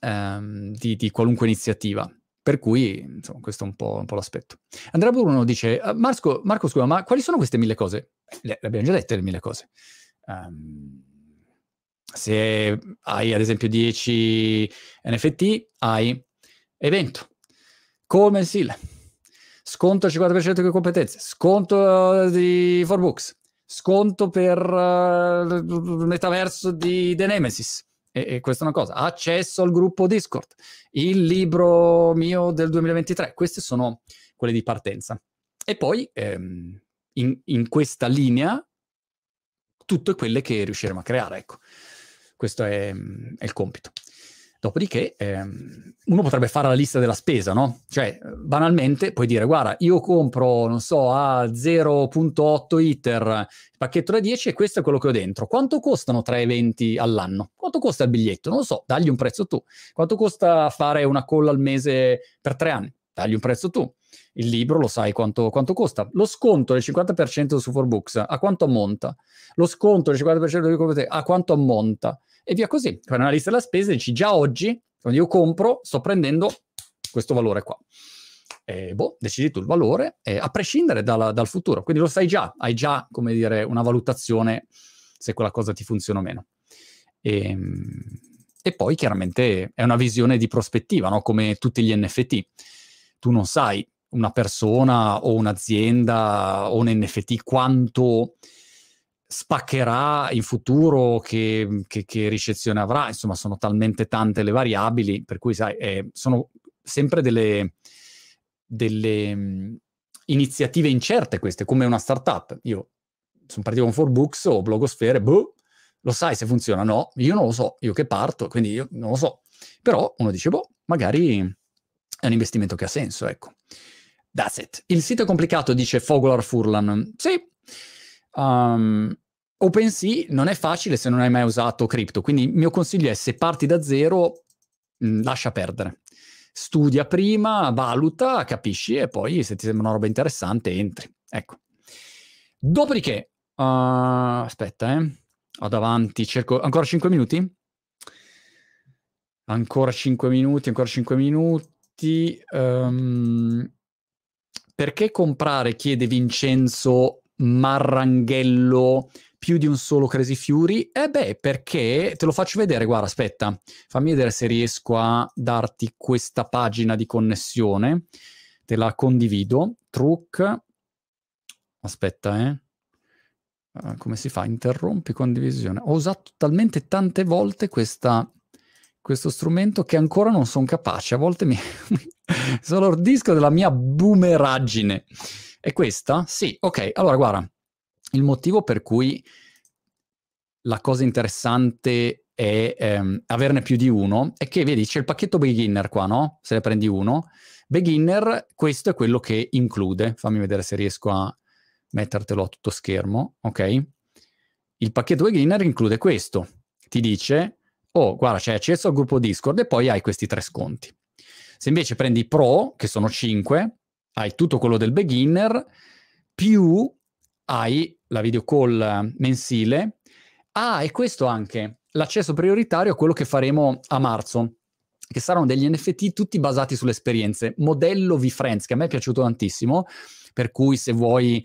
A: ehm, di, di, qualunque iniziativa. Per cui, insomma, questo è un po', un po l'aspetto. Andrea Bruno dice, uh, Marco, Marco, scusa, ma quali sono queste mille cose? Le, le abbiamo già dette le mille cose. Um, se hai ad esempio 10 NFT, hai evento, call mensile, sconto al 50% di competenze, sconto di 4Books, sconto per uh, metaverso di The Nemesis, e, e questa è una cosa, accesso al gruppo Discord, il libro mio del 2023, queste sono quelle di partenza. E poi ehm, in, in, questa linea tutte quelle che riusciremo a creare, ecco. Questo è, è il compito. Dopodiché ehm, uno potrebbe fare la lista della spesa, no? Cioè, banalmente puoi dire, guarda, io compro, non so, a 0.8 ITER il pacchetto da 10 e questo è quello che ho dentro. Quanto costano tre eventi all'anno? Quanto costa il biglietto? Non lo so, dagli un prezzo tu. Quanto costa fare una call al mese per tre anni? Dagli un prezzo tu. Il libro lo sai quanto, quanto costa. Lo sconto del 50% su 4Books a quanto ammonta? Lo sconto del 50% di a quanto ammonta? E via così. Fai una lista della spesa dici già oggi, quando io compro, sto prendendo questo valore qua. E boh, decidi tu il valore, eh, a prescindere dal, dal, futuro. Quindi lo sai già, hai già, come dire, una valutazione se quella cosa ti funziona o meno. E, ehm, e poi chiaramente è una visione di prospettiva, no? come tutti gli NFT. Tu non sai una persona o un'azienda o un NFT quanto spaccherà in futuro, che, che, che, ricezione avrà, insomma sono talmente tante le variabili, per cui sai, eh, sono sempre delle, delle mh, iniziative incerte queste, come una startup. Io sono partito con 4Books o Blogosfere, boh, lo sai se funziona? No, io non lo so, io che parto, quindi io non lo so. Però uno dice, boh, magari è un investimento che ha senso, ecco. That's it. Il sito è complicato, dice Fogolar Furlan. Sì. Um, OpenSea non è facile se non hai mai usato cripto, quindi il mio consiglio è se parti da zero, mh, mm, lascia perdere. Studia prima, valuta, capisci e poi se ti sembra una roba interessante entri. Ecco. Dopodiché, uh, aspetta, eh. Ho davanti, cerco ancora 5 minuti? Ancora 5 minuti, ancora 5 minuti. Um, perché comprare, chiede Vincenzo Marranghello, più di un solo Crazy Fury? Eh beh, perché te lo faccio vedere, guarda, aspetta, fammi vedere se riesco a darti questa pagina di connessione. Te la condivido. Truc. Aspetta, eh. Uh, come si fa? Interrompi condivisione. Ho usato talmente tante volte questa, questo strumento che ancora non sono capace. A volte mi sono ordisco della mia boomeraggine. È questa? Sì, ok. Allora, guarda, il motivo per cui la cosa interessante è ehm, averne più di uno è che, vedi, c'è il pacchetto beginner qua, no? Se ne prendi uno. Beginner, questo è quello che include. Fammi vedere se riesco a mettertelo a tutto schermo, ok? Il pacchetto beginner include questo. Ti dice, oh, guarda, c'è accesso al gruppo Discord e poi hai questi tre sconti. Se invece prendi Pro, che sono 5, hai tutto quello del beginner, più hai la video call mensile. Ah, e questo anche, l'accesso prioritario a quello che faremo a marzo, che saranno degli NFT tutti basati sulle esperienze. Modello VFriends, che a me è piaciuto tantissimo, per cui se vuoi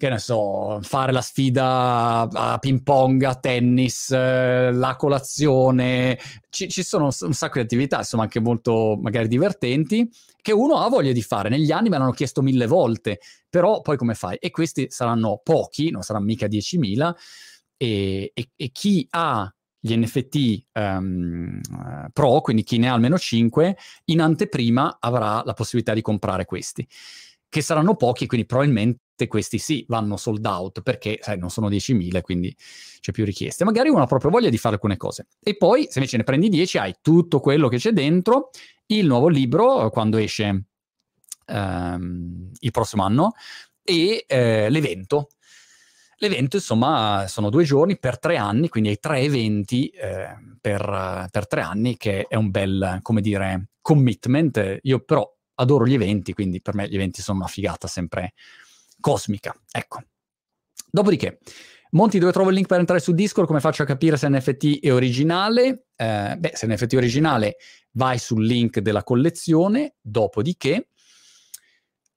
A: che ne so, fare la sfida a ping pong, a tennis, eh, la colazione, ci, ci, sono un sacco di attività, insomma anche molto magari divertenti, che uno ha voglia di fare. Negli anni me l'hanno chiesto mille volte, però poi come fai? E questi saranno pochi, non saranno mica 10.000, e, e, e chi ha gli NFT um, ehm, Pro, quindi chi ne ha almeno 5, in anteprima avrà la possibilità di comprare questi, che saranno pochi, quindi probabilmente questi sì vanno sold out perché sai, non sono 10.000, quindi c'è più richieste. Magari uno ha proprio voglia di fare alcune cose. E poi, se invece ne prendi 10, hai tutto quello che c'è dentro, il nuovo libro quando esce ehm, il prossimo anno e eh, l'evento. L'evento, insomma, sono due giorni per tre anni, quindi hai tre eventi eh, per, per tre anni, che è un bel, come dire, commitment. Io però adoro gli eventi, quindi per me gli eventi sono una figata sempre cosmica. Ecco. Dopodiché, Monti, dove trovo il link per entrare su Discord? Come faccio a capire se NFT è originale? Eh, beh, se NFT è originale, vai sul link della collezione. Dopodiché,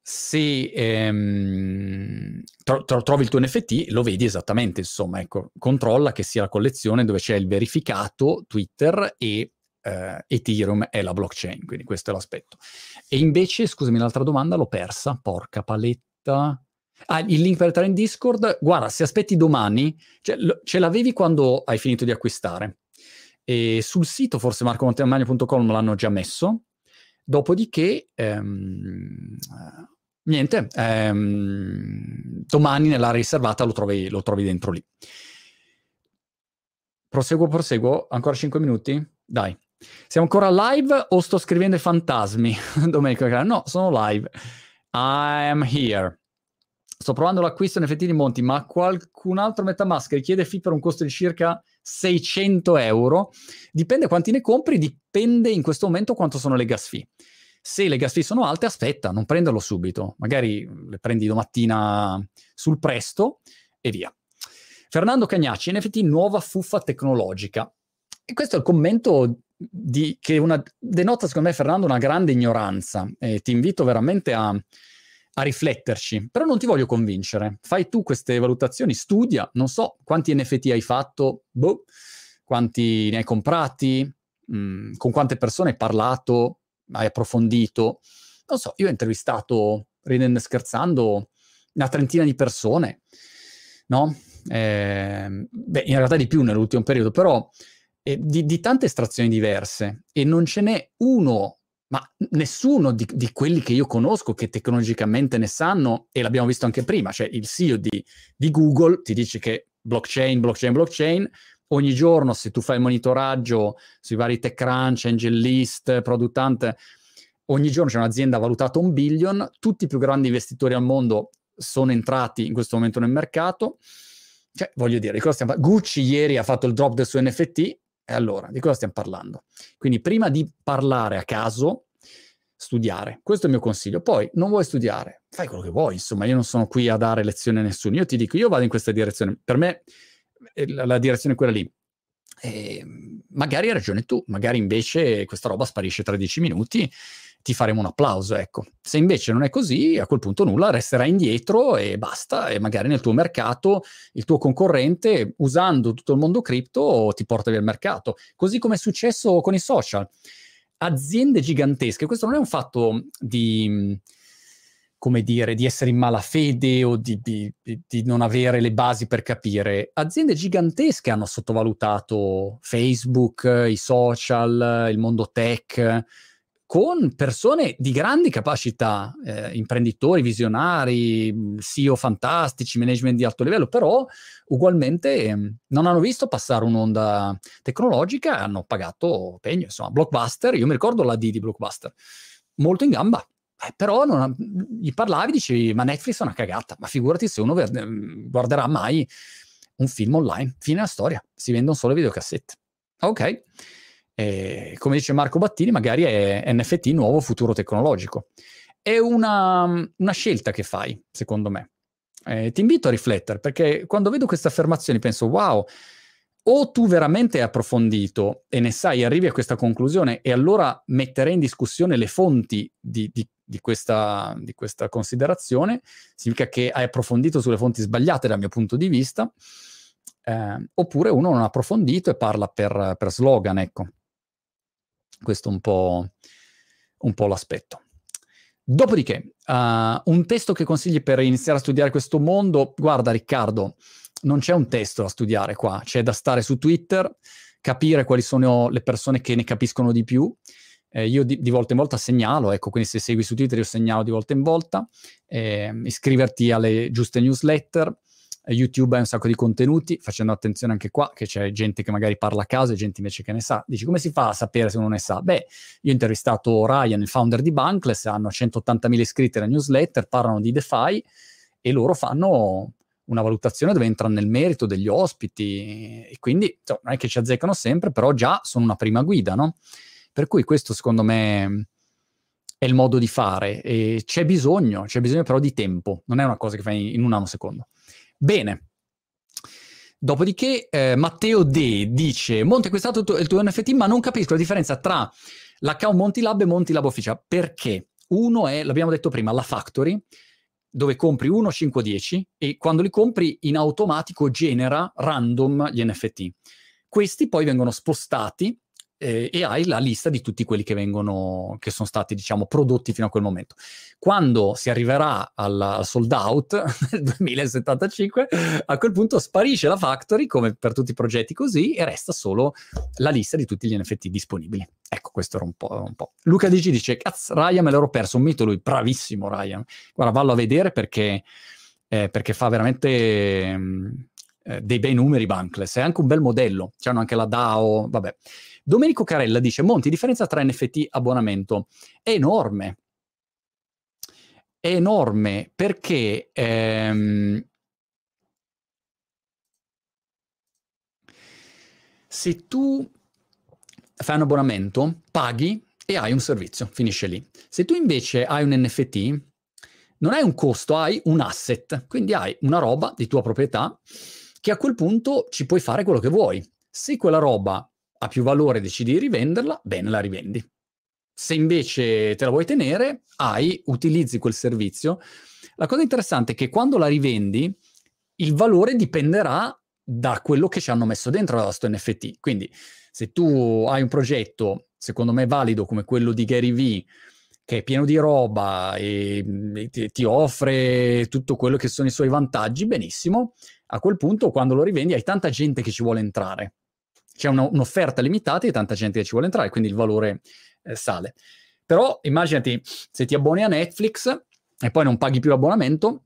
A: se ehm, tro- tro- trovi il tuo NFT, lo vedi esattamente. Insomma, ecco, controlla che sia la collezione dove c'è il verificato Twitter e eh, Ethereum è la blockchain. Quindi, questo è l'aspetto. E invece, scusami, l'altra domanda l'ho persa. Porca paletta. Ah, il link per entrare in Discord, guarda, se aspetti domani, cioè, lo, ce l'avevi quando hai finito di acquistare. E sul sito, forse marcomontemagno.com l'hanno già messo. Dopodiché, ehm, niente, ehm, domani nell'area riservata lo trovi, lo trovi dentro lì. Proseguo, proseguo, ancora 5 minuti? Dai. Siamo ancora live o sto scrivendo i fantasmi? Domenica, no, sono live. I am here. Sto provando l'acquisto NFT di Monti, ma qualcun altro MetaMask richiede fee per un costo di circa 600 euro. Dipende quanti ne compri, dipende in questo momento quanto sono le gas fee. Se le gas fee sono alte, aspetta, non prenderlo subito. Magari le prendi domattina sul presto e via. Fernando Cagnacci, NFT nuova fuffa tecnologica. E questo è il commento di, che una, denota, secondo me, Fernando, una grande ignoranza. E ti invito veramente a, a rifletterci, però non ti voglio convincere. Fai tu queste valutazioni, studia, non so quanti NFT hai fatto, boh, quanti ne hai comprati, mh, mm, con quante persone hai parlato, hai approfondito. Non so, io ho intervistato, ridendo e scherzando, una trentina di persone, no? Eh, beh, in realtà di più nell'ultimo periodo, però eh, di, di, tante estrazioni diverse e non ce n'è uno, ma nessuno di, di, quelli che io conosco che tecnologicamente ne sanno, e l'abbiamo visto anche prima, cioè il CEO di, di Google ti dice che blockchain, blockchain, blockchain, ogni giorno se tu fai il monitoraggio sui vari TechCrunch, AngelList, Product Hunt, ogni giorno c'è un'azienda valutata un billion, tutti i più grandi investitori al mondo sono entrati in questo momento nel mercato. Cioè, voglio dire, di cosa stiamo parlando? Gucci ieri ha fatto il drop del suo NFT, e allora, di cosa stiamo parlando? Quindi prima di parlare a caso, studiare. Questo è il mio consiglio. Poi, non vuoi studiare, fai quello che vuoi, insomma, io non sono qui a dare lezioni a nessuno. Io ti dico, io vado in questa direzione. Per me la, direzione è quella lì. E magari hai ragione tu, magari invece questa roba sparisce tra dieci minuti ti faremo un applauso, ecco. Se invece non è così, a quel punto nulla, resterà indietro e basta, e magari nel tuo mercato il tuo concorrente, usando tutto il mondo cripto, ti porta via il mercato. Così come è successo con i social. Aziende gigantesche, questo non è un fatto di come dire, di essere in malafede o di, di, di, non avere le basi per capire. Aziende gigantesche hanno sottovalutato Facebook, i social, il mondo tech, con persone di grandi capacità, eh, imprenditori, visionari, CEO fantastici, management di alto livello, però ugualmente eh, non hanno visto passare un'onda tecnologica e hanno pagato pegno. Insomma, Blockbuster, io mi ricordo la D di Blockbuster, molto in gamba. Eh, però ha, gli parlavi, dicevi, ma Netflix è una cagata, ma figurati se uno ver- guarderà mai un film online. Fine la storia, si vendono solo videocassette. Ok. E, come dice Marco Battini, magari è NFT nuovo futuro tecnologico. È una, una scelta che fai, secondo me. Eh, ti invito a riflettere, perché quando vedo queste affermazioni penso, wow, o tu veramente hai approfondito e ne sai, arrivi a questa conclusione e allora metterei in discussione le fonti di, di, di, questa, di, questa, considerazione, significa che hai approfondito sulle fonti sbagliate dal mio punto di vista, eh, oppure uno non ha approfondito e parla per, per slogan, ecco. Questo è un po', un po l'aspetto. Dopodiché, uh, un testo che consigli per iniziare a studiare questo mondo, guarda Riccardo, non c'è un testo da studiare qua, c'è da stare su Twitter, capire quali sono le persone che ne capiscono di più. Eh, io di, di, volta in volta segnalo, ecco, quindi se segui su Twitter io segnalo di volta in volta, eh, iscriverti alle giuste newsletter, YouTube hai un sacco di contenuti, facendo attenzione anche qua che c'è gente che magari parla a caso e gente invece che ne sa. Dici come si fa a sapere se uno ne sa? Beh, io ho intervistato Ryan, il founder di Bankless, hanno 180.000 iscritti alla newsletter, parlano di DeFi e loro fanno una valutazione dove entrano nel merito degli ospiti e quindi cioè, non è che ci azzeccano sempre, però già sono una prima guida, no? Per cui questo secondo me è il modo di fare e c'è bisogno, c'è bisogno però di tempo, non è una cosa che fai in un anno secondo. Bene. Dopodiché eh, Matteo D dice: Monti, acquistato il tuo, il tuo NFT, ma non capisco la differenza tra l'account Montilab e Montilab Official. Perché? Uno è, l'abbiamo detto prima, la factory, dove compri 1, 5, 10 e quando li compri in automatico genera random gli NFT. Questi poi vengono spostati eh, e hai la lista di tutti quelli che vengono, che sono stati, diciamo, prodotti fino a quel momento. Quando si arriverà al, sold out nel 2075, a quel punto sparisce la factory, come per tutti i progetti così, e resta solo la lista di tutti gli NFT disponibili. Ecco, questo era un po'. Un po'. Luca Dici dice, cazzo, Ryan me l'ero perso, un mito lui, bravissimo Ryan. Guarda, vallo a vedere perché, eh, perché fa veramente... Mm, eh, dei bei numeri Bankless, è anche un bel modello, c'hanno anche la DAO, vabbè. Domenico Carella dice, Monti, differenza tra NFT e abbonamento è enorme. È enorme perché ehm, se tu fai un abbonamento, paghi e hai un servizio, finisce lì. Se tu invece hai un NFT, non hai un costo, hai un asset, quindi hai una roba di tua proprietà che a quel punto ci puoi fare quello che vuoi. Se quella roba ha più valore decidi di rivenderla, bene, la rivendi. Se invece te la vuoi tenere, hai, utilizzi quel servizio. La cosa interessante è che quando la rivendi, il valore dipenderà da quello che ci hanno messo dentro la sto NFT. Quindi se tu hai un progetto, secondo me valido come quello di Gary Vee, che è pieno di roba e, ti, ti, offre tutto quello che sono i suoi vantaggi, benissimo. A quel punto, quando lo rivendi, hai tanta gente che ci vuole entrare. C'è una, un'offerta limitata e tanta gente che ci vuole entrare, quindi il valore eh, sale. Però immaginati se ti abboni a Netflix e poi non paghi più l'abbonamento,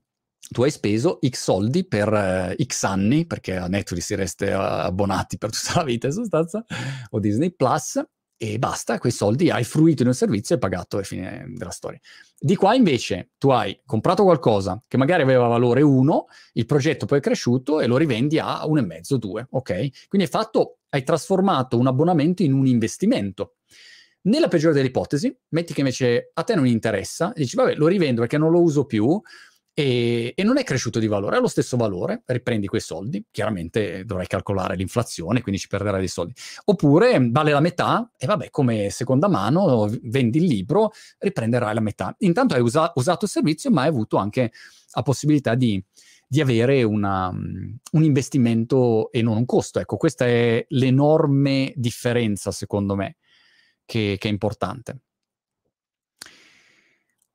A: tu hai speso X soldi per uh, X anni, perché a Netflix si resta abbonati per tutta la vita in sostanza, o Disney Plus, e basta, quei soldi hai fruito in un servizio e pagato e fine della storia. Di qua invece tu hai comprato qualcosa che magari aveva valore 1, il progetto poi è cresciuto e lo rivendi a 1,5, 2, ok? Quindi hai fatto, hai trasformato un abbonamento in un investimento. Nella peggiore delle ipotesi, metti che invece a te non interessa, dici vabbè lo rivendo perché non lo uso più, e, e, non è cresciuto di valore, ha lo stesso valore, riprendi quei soldi, chiaramente dovrai calcolare l'inflazione, quindi ci perderai dei soldi. Oppure vale la metà e vabbè, come seconda mano, vendi il libro, riprenderai la metà. Intanto hai usa- usato il servizio, ma hai avuto anche la possibilità di, di avere una, un investimento e non un costo. Ecco, questa è l'enorme differenza, secondo me, che, che è importante.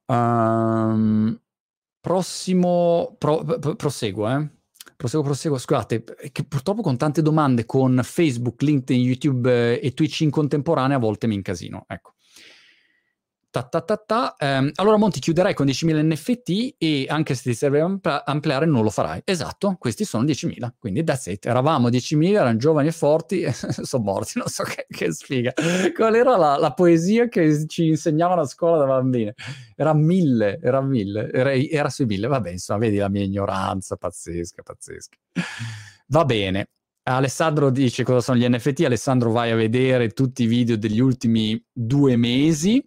A: Um, Prossimo, pro, pro, proseguo, eh. Proseguo, proseguo. Scusate, che purtroppo con tante domande con Facebook, LinkedIn, YouTube eh, e Twitch in contemporanea a volte mi incasino. Ecco. Ta, ta, ta, ta. Um, allora Monti chiuderai con 10.000 NFT e anche se ti serve ampl- ampliare non lo farai. Esatto, questi sono 10.000, quindi that's it. Eravamo 10.000, erano giovani e forti, sono morti, non so che, che sfiga. Qual era la, la, poesia che ci insegnavano a scuola da bambine? Era mille, era mille, era, era sui mille. Vabbè, insomma, vedi la mia ignoranza, pazzesca, pazzesca. Va bene. Alessandro dice cosa sono gli NFT. Alessandro, vai a vedere tutti i video degli ultimi due mesi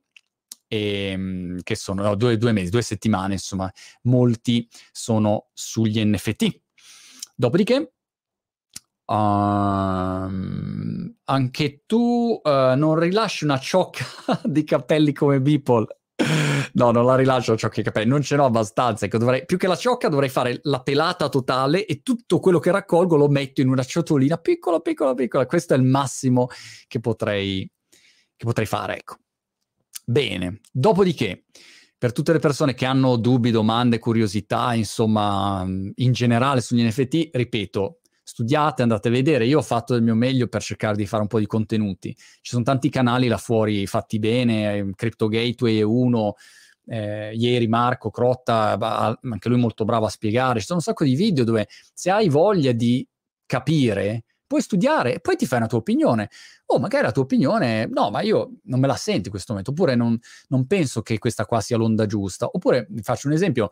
A: e, ehm, che sono no, due, due, mesi, due settimane, insomma, molti sono sugli NFT. Dopodiché, uh, anche tu uh, non rilasci una ciocca di capelli come Beeple. No, non la rilascio la ciocca di capelli, non ce n'ho abbastanza. Ecco, dovrei, più che la ciocca dovrei fare la pelata totale e tutto quello che raccolgo lo metto in una ciotolina piccola, piccola, piccola. Questo è il massimo che potrei, che potrei fare, ecco. Bene, dopodiché, per tutte le persone che hanno dubbi, domande, curiosità, insomma, in generale sugli NFT, ripeto, studiate, andate a vedere. Io ho fatto del mio meglio per cercare di fare un po' di contenuti. Ci sono tanti canali là fuori fatti bene, ehm, Crypto Gateway è uno, eh, ieri Marco Crotta, anche lui molto bravo a spiegare. Ci sono un sacco di video dove se hai voglia di capire, puoi studiare e poi ti fai una tua opinione. O magari la tua opinione, no, ma io non me la sento in questo momento, oppure non, non penso che questa qua sia l'onda giusta. Oppure, vi faccio un esempio,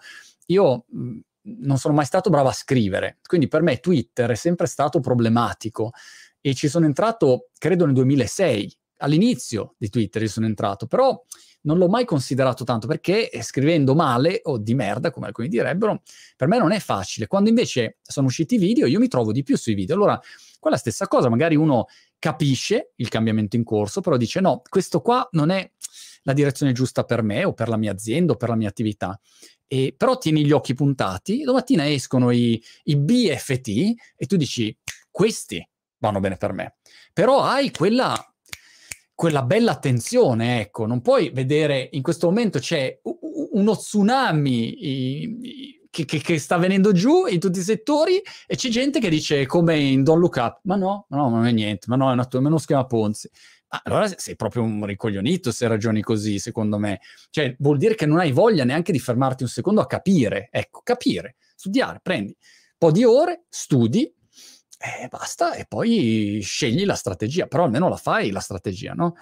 A: io mh, non sono mai stato bravo a scrivere, quindi per me Twitter è sempre stato problematico e ci sono entrato, credo, nel 2006, all'inizio di Twitter ci sono entrato, però non l'ho mai considerato tanto perché scrivendo male o di merda, come alcuni direbbero, per me non è facile. Quando invece sono usciti i video, io mi trovo di più sui video. Allora, qua la stessa cosa, magari uno capisce il cambiamento in corso, però dice no, questo qua non è la direzione giusta per me o per la mia azienda o per la mia attività. E, però tieni gli occhi puntati, domattina escono i, i BFT e tu dici questi vanno bene per me. Però hai quella quella bella attenzione, ecco, non puoi vedere in questo momento c'è uno tsunami che, che, che, sta venendo giù in tutti i settori e c'è gente che dice come in Don't Look Up, ma no, no, non è niente, ma no, è, una, è uno schema Ponzi. Allora sei proprio un ricoglionito se ragioni così, secondo me. Cioè, vuol dire che non hai voglia neanche di fermarti un secondo a capire. Ecco, capire, studiare, prendi un po' di ore, studi, e basta, e poi scegli la strategia, però almeno la fai la strategia, no?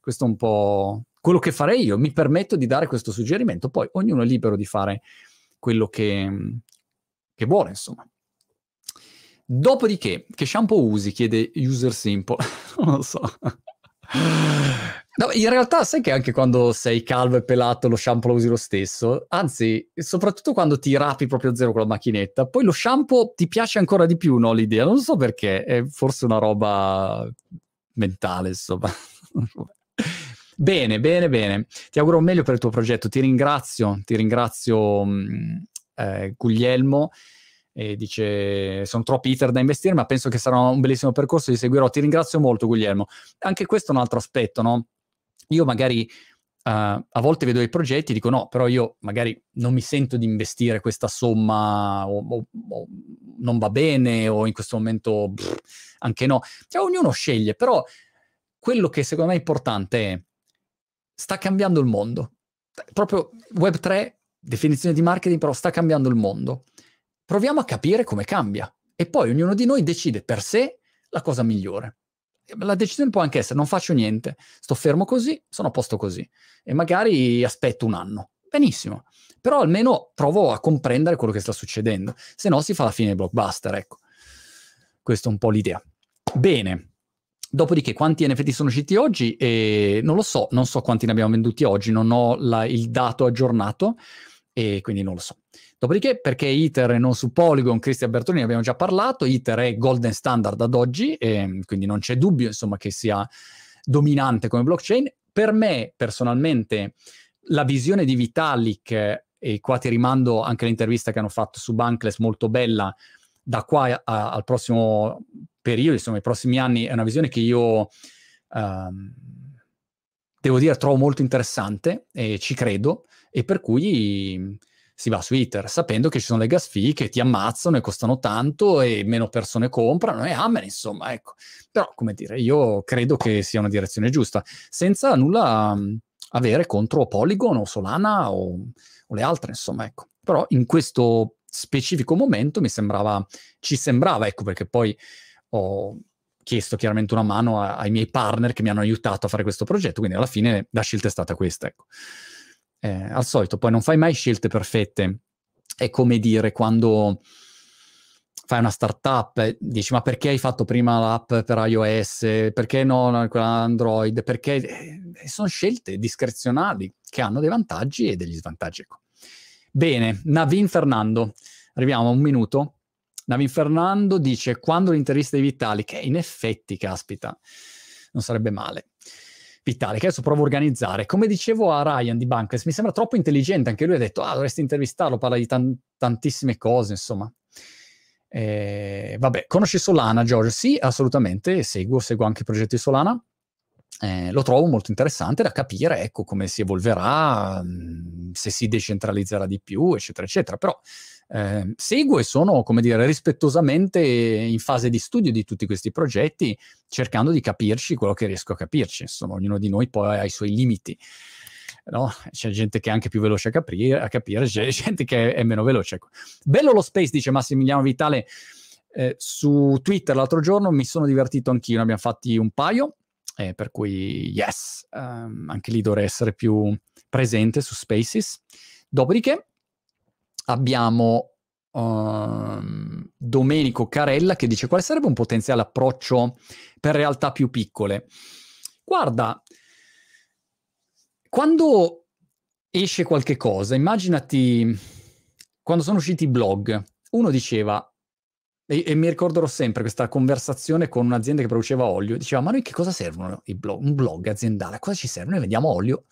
A: Questo è un po' quello che farei io, mi permetto di dare questo suggerimento, poi ognuno è libero di fare quello che, che vuole, insomma. Dopodiché, che shampoo usi? Chiede User Simple. non lo so. No, in realtà sai che anche quando sei calvo e pelato lo shampoo lo usi lo stesso, anzi, soprattutto quando ti rapi proprio a zero con la macchinetta, poi lo shampoo ti piace ancora di più, no, l'idea? Non so perché, è forse una roba mentale, insomma. bene, bene, bene. Ti auguro un meglio per il tuo progetto, ti ringrazio, ti ringrazio mm, eh, Guglielmo e dice sono troppi iter da investire ma penso che sarà un bellissimo percorso li seguirò ti ringrazio molto Guglielmo anche questo è un altro aspetto no? io magari Uh, a volte vedo dei progetti e dico no, però io magari non mi sento di investire questa somma o, o, o non va bene o in questo momento pff, anche no. Cioè, ognuno sceglie, però quello che secondo me è importante è sta cambiando il mondo. Proprio Web3, definizione di marketing, però sta cambiando il mondo. Proviamo a capire come cambia e poi ognuno di noi decide per sé la cosa migliore la decisione può anche essere non faccio niente, sto fermo così, sono a posto così e magari aspetto un anno. Benissimo, però almeno provo a comprendere quello che sta succedendo, se no si fa la fine del blockbuster, ecco. Questa è un po' l'idea. Bene, Dopodiché, quanti NFT sono usciti oggi? Eh, non lo so, non so quanti ne abbiamo venduti oggi, non ho la, il dato aggiornato e quindi non lo so. Dopodiché, perché ITER e non su Polygon, Cristian Bertolini abbiamo già parlato, ITER è golden standard ad oggi, e quindi non c'è dubbio insomma, che sia dominante come blockchain. Per me, personalmente, la visione di Vitalik, e qua ti rimando anche l'intervista che hanno fatto su Bankless, molto bella, da qua a, al prossimo periodo, insomma, i prossimi anni, è una visione che io... Um, devo dire, trovo molto interessante e ci credo, e per cui si va su Twitter, sapendo che ci sono le gas fee che ti ammazzano e costano tanto e meno persone comprano e amen, insomma, ecco. Però, come dire, io credo che sia una direzione giusta, senza nulla avere contro Polygon o Solana o, o le altre, insomma, ecco. Però in questo specifico momento mi sembrava, ci sembrava, ecco, perché poi ho chiesto chiaramente una mano a, ai miei partner che mi hanno aiutato a fare questo progetto, quindi alla fine la scelta è stata questa, ecco eh, al solito, poi non fai mai scelte perfette. È come dire quando fai una startup, dici ma perché hai fatto prima l'app per iOS, perché non quella Android, perché eh, sono scelte discrezionali che hanno dei vantaggi e degli svantaggi. Ecco. Bene, Navin Fernando, arriviamo a un minuto. Navin Fernando dice quando l'intervista di Vitali, che in effetti, caspita, non sarebbe male. Vitale, che adesso provo a organizzare. Come dicevo a Ryan di Bankless, mi sembra troppo intelligente, anche lui ha detto, ah, dovresti intervistarlo, parla di tan- tantissime cose, insomma. Eh, vabbè, conosci Solana, George? Sì, assolutamente, seguo, seguo anche i progetti Solana. Eh, lo trovo molto interessante da capire, ecco, come si evolverà, mm, se si decentralizzerà di più, eccetera, eccetera. Però eh, seguo e sono, come dire, rispettosamente in fase di studio di tutti questi progetti, cercando di capirci quello che riesco a capirci. Insomma, ognuno di noi poi ha i suoi limiti. No? C'è gente che è anche più veloce a capire, a capire c'è gente che è meno veloce. Ecco. Bello lo space, dice Massimiliano Vitale. Eh, su Twitter l'altro giorno mi sono divertito anch'io, ne abbiamo fatti un paio, eh, per cui yes, um, anche lì dovrei essere più presente su Spaces. Dopodiché abbiamo uh, Domenico Carella che dice quale sarebbe un potenziale approccio per realtà più piccole. Guarda, quando esce qualche cosa, immaginati quando sono usciti i blog, uno diceva, e, e, mi ricorderò sempre questa conversazione con un'azienda che produceva olio, diceva, ma noi che cosa servono i blog? Un blog aziendale, a cosa ci serve? Noi vendiamo olio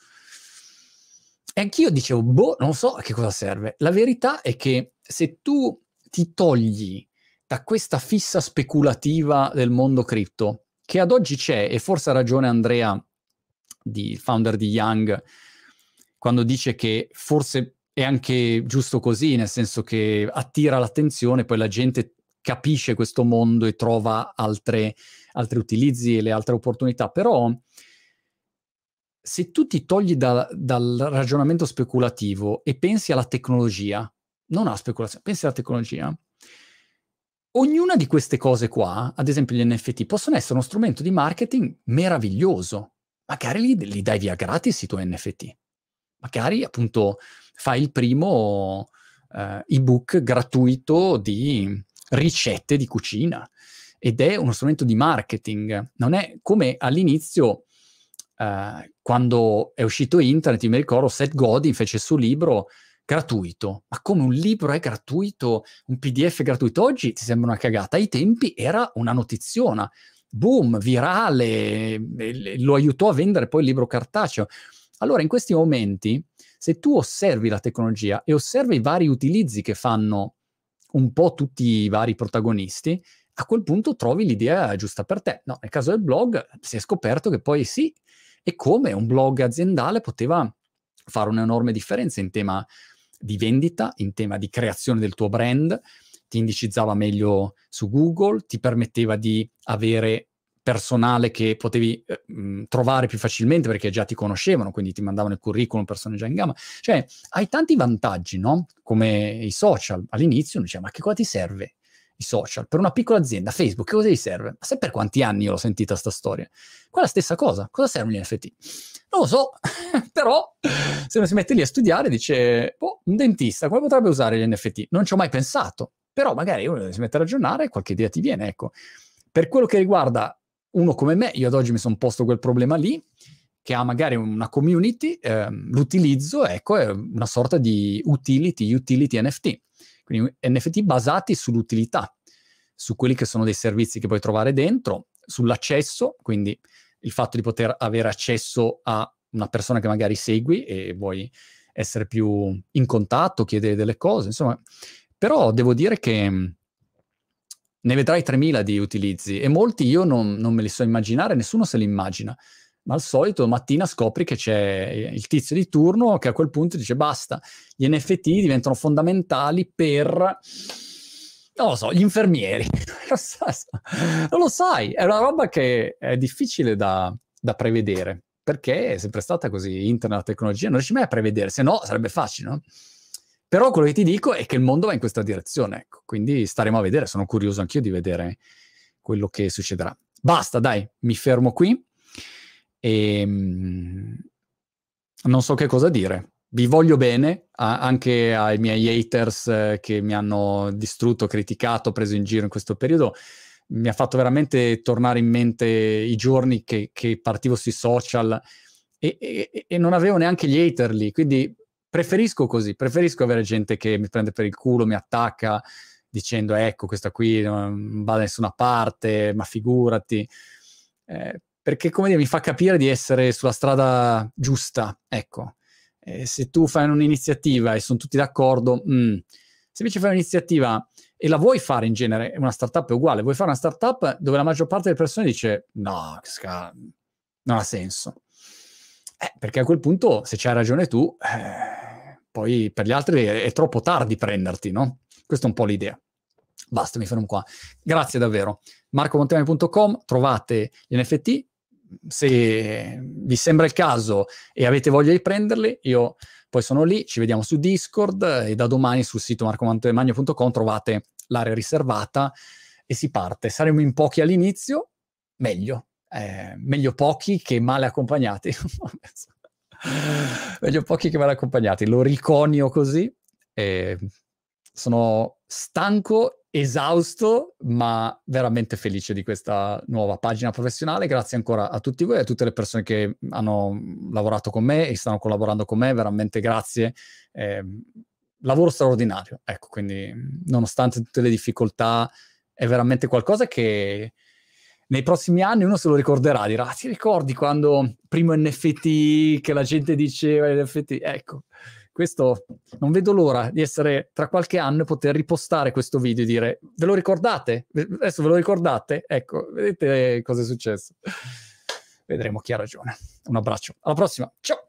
A: e anch'io dicevo, boh, non so a che cosa serve. La verità è che se tu ti togli da questa fissa speculativa del mondo cripto, che ad oggi c'è, e forse ha ragione Andrea, di, founder di Young, quando dice che forse è anche giusto così, nel senso che attira l'attenzione, poi la gente capisce questo mondo e trova altre, altri utilizzi e le altre opportunità, però se tu ti togli da, dal ragionamento speculativo e pensi alla tecnologia, non alla speculazione, pensi alla tecnologia, ognuna di queste cose qua, ad esempio gli NFT, possono essere uno strumento di marketing meraviglioso. Magari li, li dai via gratis i tuoi NFT. Magari appunto fai il primo uh, ebook gratuito di ricette di cucina ed è uno strumento di marketing. Non è come all'inizio eh, quando è uscito internet, mi ricordo, Seth Godin fece il suo libro gratuito. Ma come un libro è gratuito, un PDF gratuito? Oggi ti sembra una cagata. Ai tempi era una notiziona. Boom, virale, lo aiutò a vendere poi il libro cartaceo. Allora, in questi momenti, se tu osservi la tecnologia e osservi i vari utilizzi che fanno un po' tutti i vari protagonisti, a quel punto trovi l'idea giusta per te. No, nel caso del blog si è scoperto che poi sì, e come un blog aziendale poteva fare un'enorme differenza in tema di vendita, in tema di creazione del tuo brand, ti indicizzava meglio su Google, ti permetteva di avere personale che potevi eh, trovare più facilmente perché già ti conoscevano, quindi ti mandavano il curriculum, persone già in gamma. Cioè, hai tanti vantaggi, no? Come i social. All'inizio uno diceva, ma che cosa ti serve i social? Per una piccola azienda, Facebook, che cosa ti serve? Ma sai per quanti anni io l'ho sentita questa storia? Qua la stessa cosa. Cosa servono gli NFT? Non lo so, però se uno si mette lì a studiare dice, boh, un dentista, come potrebbe usare gli NFT? Non ci ho mai pensato, però magari uno si mette a ragionare e qualche idea ti viene, ecco. Per quello che riguarda uno come me, io ad oggi mi sono posto quel problema lì, che ha magari una community, eh, l'utilizzo, ecco, è una sorta di utility, utility NFT. Quindi NFT basati sull'utilità, su quelli che sono dei servizi che puoi trovare dentro, sull'accesso, quindi il fatto di poter avere accesso a una persona che magari segui e vuoi essere più in contatto, chiedere delle cose, insomma. Però devo dire che ne vedrai 3.000 di utilizzi e molti io non, non, me li so immaginare, nessuno se li immagina. Ma al solito mattina scopri che c'è il tizio di turno che a quel punto dice basta, gli NFT diventano fondamentali per, non lo so, gli infermieri. non lo sai, è una roba che è difficile da, da prevedere perché è sempre stata così, internet, la tecnologia, non riesci mai a prevedere, se no sarebbe facile, no? Però quello che ti dico è che il mondo va in questa direzione, ecco. quindi staremo a vedere, sono curioso anch'io di vedere quello che succederà. Basta, dai, mi fermo qui e ehm, non so che cosa dire. Vi voglio bene, a, anche ai miei haters eh, che mi hanno distrutto, criticato, preso in giro in questo periodo. Mi ha fatto veramente tornare in mente i giorni che, che partivo sui social e, e, e non avevo neanche gli hater lì, quindi preferisco così, preferisco avere gente che mi prende per il culo, mi attacca dicendo ecco questa qui non va da nessuna parte, ma figurati, eh, perché come dire mi fa capire di essere sulla strada giusta, ecco. Eh, se tu fai un'iniziativa e sono tutti d'accordo, mm. se invece fai un'iniziativa e la vuoi fare in genere, una startup è uguale, vuoi fare una startup dove la maggior parte delle persone dice no, non ha senso. Eh, perché a quel punto, se c'hai ragione tu, eh, poi per gli altri è, è, troppo tardi prenderti, no? Questa è un po' l'idea. Basta, mi fermo qua. Grazie davvero. marcomontemani.com, trovate gli NFT. Se vi sembra il caso e avete voglia di prenderli, io poi sono lì, ci vediamo su Discord e da domani sul sito marcomontemagno.com trovate l'area riservata e si parte. Saremo in pochi all'inizio, meglio, eh, meglio pochi che male accompagnati. meglio pochi che male accompagnati. Lo riconio così. Eh, sono stanco, esausto, ma veramente felice di questa nuova pagina professionale. Grazie ancora a tutti voi e a tutte le persone che hanno lavorato con me e stanno collaborando con me. Veramente grazie. Eh, lavoro straordinario. Ecco, quindi nonostante tutte le difficoltà, è veramente qualcosa che nei prossimi anni uno se lo ricorderà, dirà, ah, ti ricordi quando primo NFT che la gente diceva NFT? Ecco, questo non vedo l'ora di essere tra qualche anno e poter ripostare questo video e dire, ve lo ricordate? Adesso ve lo ricordate? Ecco, vedete cosa è successo. Vedremo chi ha ragione. Un abbraccio. Alla prossima. Ciao!